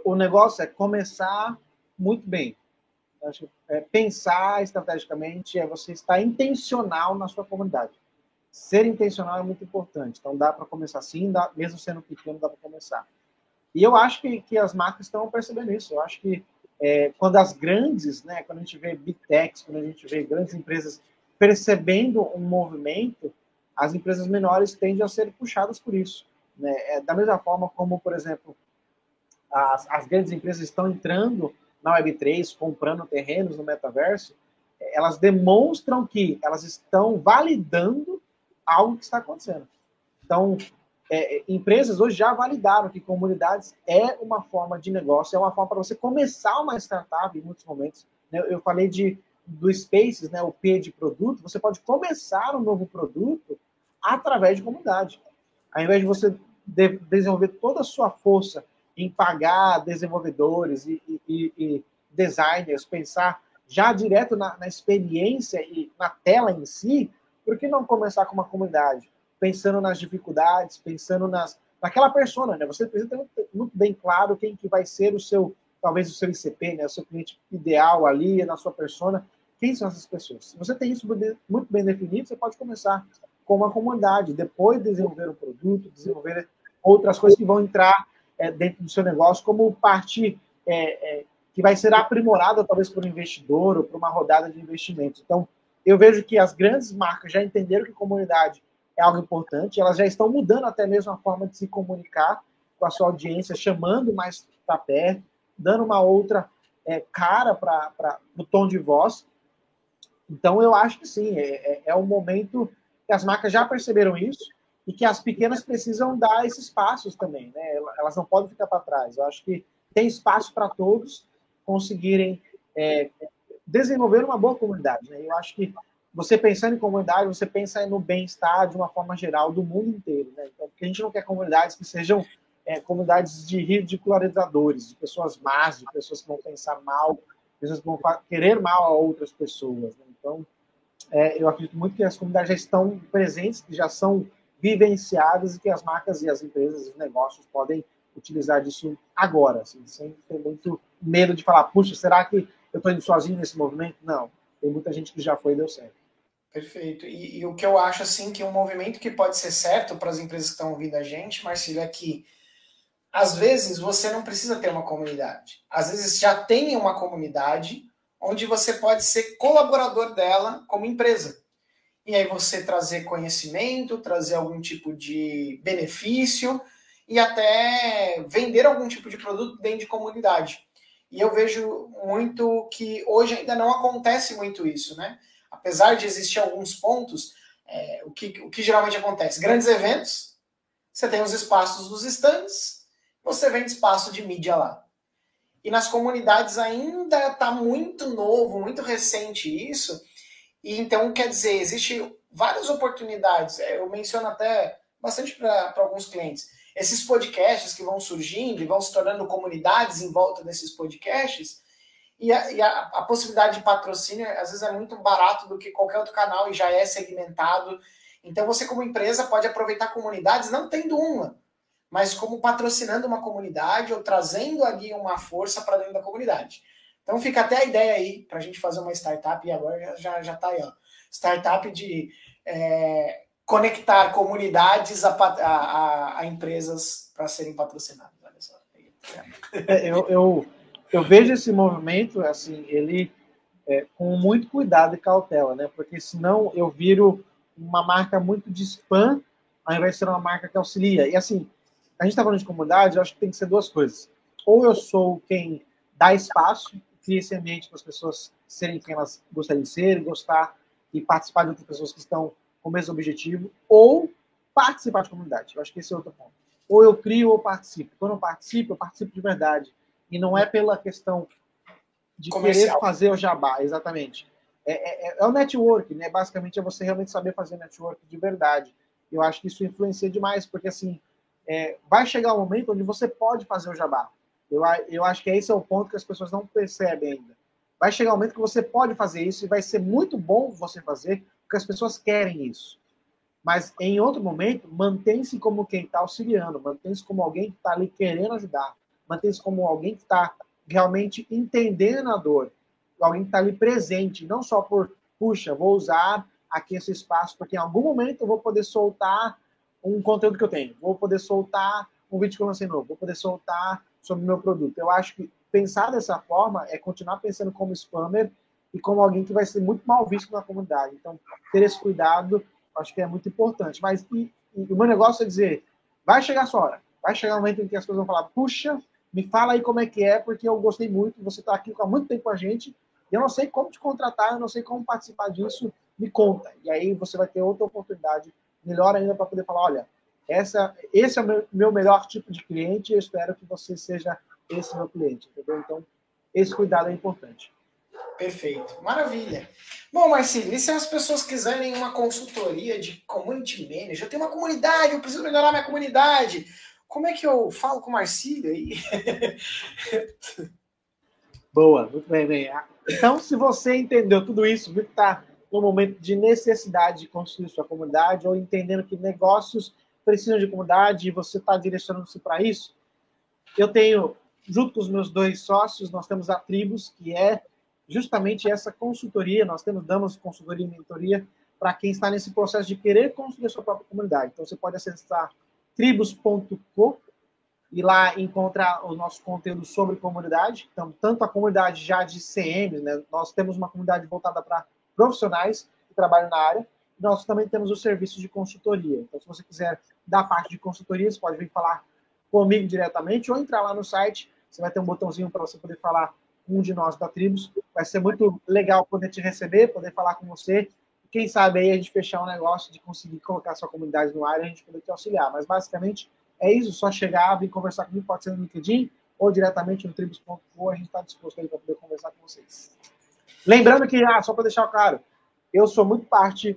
o negócio é começar muito bem. Acho, é, pensar estrategicamente é você estar intencional na sua comunidade. Ser intencional é muito importante. Então dá para começar assim, dá, mesmo sendo pequeno, dá para começar. E eu acho que, que as marcas estão percebendo isso. Eu acho que é, quando as grandes, né, quando a gente vê big techs, quando a gente vê grandes empresas percebendo um movimento, as empresas menores tendem a ser puxadas por isso. Né? É, da mesma forma como, por exemplo, as, as grandes empresas estão entrando na Web3, comprando terrenos no metaverso, elas demonstram que elas estão validando algo que está acontecendo. Então, é, empresas hoje já validaram que comunidades é uma forma de negócio, é uma forma para você começar uma startup em muitos momentos. Né? Eu falei de do Spaces, né, o P de produto, você pode começar um novo produto através de comunidade. Ao invés de você de desenvolver toda a sua força em pagar desenvolvedores e, e, e designers, pensar já direto na, na, experiência e na tela em si, por que não começar com uma comunidade? Pensando nas dificuldades, pensando nas, naquela persona, né? Você precisa ter muito bem claro quem que vai ser o seu, talvez o seu ICP, né? O seu cliente ideal ali na sua persona. Quem são essas pessoas? Se você tem isso muito bem definido, você pode começar com uma comunidade, depois desenvolver um produto, desenvolver outras coisas que vão entrar é, dentro do seu negócio, como parte é, é, que vai ser aprimorada talvez por um investidor ou por uma rodada de investimentos. Então, eu vejo que as grandes marcas já entenderam que comunidade é algo importante, elas já estão mudando até mesmo a forma de se comunicar com a sua audiência, chamando mais para perto, dando uma outra é, cara para o tom de voz. Então, eu acho que sim, é, é, é um momento que as marcas já perceberam isso e que as pequenas precisam dar esses passos também, né? Elas não podem ficar para trás. Eu acho que tem espaço para todos conseguirem é, desenvolver uma boa comunidade. Né? Eu acho que você pensando em comunidade, você pensa no bem-estar de uma forma geral do mundo inteiro. Né? Então, porque a gente não quer comunidades que sejam é, comunidades de ridicularizadores, de pessoas más, de pessoas que vão pensar mal, pessoas que vão querer mal a outras pessoas. Né? Então, é, eu acredito muito que as comunidades já estão presentes, que já são vivenciadas e que as marcas e as empresas, os negócios podem utilizar disso agora, assim, sem ter muito medo de falar, puxa, será que eu estou indo sozinho nesse movimento? Não, tem muita gente que já foi e deu certo. Perfeito. E, e, o que eu acho, assim, que um movimento que pode ser certo para as empresas que estão ouvindo a gente, Marcílio, é que às vezes você não precisa ter uma comunidade. Às vezes já tem uma comunidade onde você pode ser colaborador dela como empresa e aí você trazer conhecimento, trazer algum tipo de benefício e até vender algum tipo de produto dentro de comunidade. E eu vejo muito que hoje ainda não acontece muito isso, né? Apesar de existir alguns pontos, é, o, que, o que geralmente acontece? Grandes eventos, você tem os espaços dos stands, você vende espaço de mídia lá. E nas comunidades ainda está muito novo, muito recente isso, e então, quer dizer, existe várias oportunidades. É, eu menciono até bastante para alguns clientes. Esses podcasts que vão surgindo e vão se tornando comunidades em volta desses podcasts, e, a, e a, a, possibilidade de patrocínio às vezes é muito barato do que qualquer outro canal e já é segmentado. Então você, como empresa, pode aproveitar comunidades, não tendo uma, mas como patrocinando uma comunidade ou trazendo ali uma força para dentro da comunidade. Então fica até a ideia aí para a gente fazer uma startup, e agora já, já tá aí, ó. Startup de é, conectar comunidades a, a, a empresas para serem patrocinadas. Olha só. É, eu, eu, eu, vejo esse movimento, assim, ele é, com muito cuidado e cautela, né? Porque senão eu viro uma marca muito de spam, ao invés de ser uma marca que auxilia. E assim, a gente está falando de comunidade, eu acho que tem que ser duas coisas. Ou eu sou quem dá espaço cria esse ambiente para as pessoas serem quem elas gostariam de ser, gostar e participar de outras pessoas que estão o mesmo objetivo, ou participar de comunidade. Eu acho que esse é outro ponto. Ou eu crio ou participo. Quando eu participo, eu participo de verdade. E não é pela questão de Comercial. querer fazer o jabá, exatamente. É, é, é, é, o network, né? Basicamente é você realmente saber fazer network de verdade. Eu acho que isso influencia demais, porque assim, é, vai chegar um momento onde você pode fazer o jabá. Eu, eu acho que esse é o ponto que as pessoas não percebem ainda. Vai chegar um momento que você pode fazer isso e vai ser muito bom você fazer, porque as pessoas querem isso. Mas em outro momento, mantém-se como quem está auxiliando, mantém-se como alguém que está ali querendo ajudar, mantém-se como alguém que está realmente entendendo a dor. alguém que está ali presente, não só por, puxa, vou usar aqui esse espaço, porque em algum momento eu vou poder soltar um conteúdo que eu tenho, vou poder soltar um vídeo que eu lancei novo, vou poder soltar sobre o meu produto. Eu acho que pensar dessa forma é continuar pensando como spammer e como alguém que vai ser muito mal visto na comunidade. Então, ter esse cuidado, acho que é muito importante. Mas e, e o meu negócio é dizer, vai chegar a sua hora. Vai chegar um momento em que as pessoas vão falar, puxa, me fala aí como é que é, porque eu gostei muito, você está aqui há muito tempo com a gente, e eu não sei como te contratar, eu não sei como participar disso, me conta. E aí você vai ter outra oportunidade, melhor ainda, para poder falar, olha, essa, esse é o meu, meu melhor tipo de cliente, eu espero que você seja esse meu cliente, entendeu? Então, esse cuidado é importante. Perfeito, maravilha. Bom, Marcelo, e se as pessoas quiserem uma consultoria de community manager? Eu tenho uma comunidade, eu preciso melhorar minha comunidade. Como é que eu falo com o Marcílio aí? Boa, muito bem, bem. Então, se você entendeu tudo isso, viu que está no momento de necessidade de construir sua comunidade, ou entendendo que negócios precisam de comunidade e você está direcionando-se para isso, eu tenho, junto com os meus dois sócios, nós temos a Tribos, que é justamente essa consultoria, nós temos, damos consultoria e mentoria para quem está nesse processo de querer construir sua própria comunidade. Então, você pode acessar tribos.co e lá encontrar o nosso conteúdo sobre comunidade. Então, tanto a comunidade já de CM, né? nós temos uma comunidade voltada para profissionais que trabalham na área. Nós também temos o serviço de consultoria. Então, se você quiser dar parte de consultoria, você pode vir falar comigo diretamente ou entrar lá no site. Você vai ter um botãozinho para você poder falar um de nós da Tribos. Vai ser muito legal poder te receber, poder falar com você quem sabe aí a gente fechar um negócio de conseguir colocar sua comunidade no ar e a gente poder te auxiliar. Mas basicamente é isso, só chegar, vir conversar comigo, pode ser no LinkedIn ou diretamente no tribus.com, a gente está disposto aí para poder conversar com vocês. Lembrando que, ah, só para deixar claro, eu sou muito parte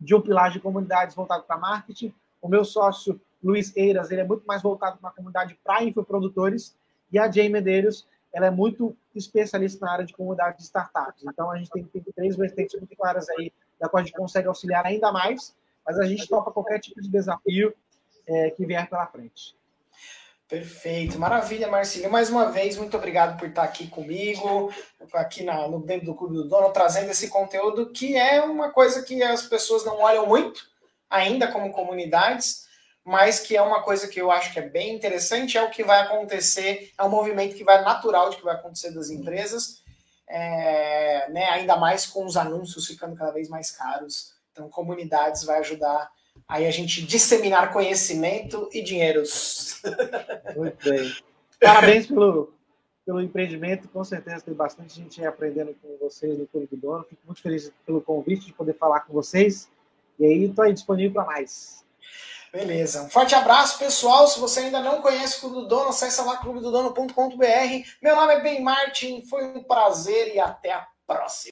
de um pilar de comunidades voltado para marketing. O meu sócio, Luiz Eiras, ele é muito mais voltado para a comunidade para infoprodutores. E a Jay Medeiros, ela é muito especialista na área de comunidade de startups. Então, a gente tem, tem três vertentes muito claras aí da qual a gente consegue auxiliar ainda mais, mas a gente topa qualquer tipo de desafio é, que vier pela frente. Perfeito, maravilha, Marcílio. Mais uma vez, muito obrigado por estar aqui comigo, aqui na, no dentro do Clube do Dono, trazendo esse conteúdo que é uma coisa que as pessoas não olham muito ainda como comunidades, mas que é uma coisa que eu acho que é bem interessante, é o que vai acontecer, é um movimento que vai natural de que vai acontecer das empresas é, né, ainda mais com os anúncios ficando cada vez mais caros. Então, comunidades vai ajudar aí a gente disseminar conhecimento e dinheiros. Muito bem. Parabéns pelo, pelo empreendimento. Com certeza tem bastante gente aprendendo com vocês no Clube do Dono. Fico muito feliz pelo convite de poder falar com vocês. E aí, estou aí disponível para mais. Beleza. Um forte abraço, pessoal. Se você ainda não conhece o Clube do Dono, acesse lá clubedodono.com.br. Meu nome é Ben Martin. Foi um prazer e até a próxima.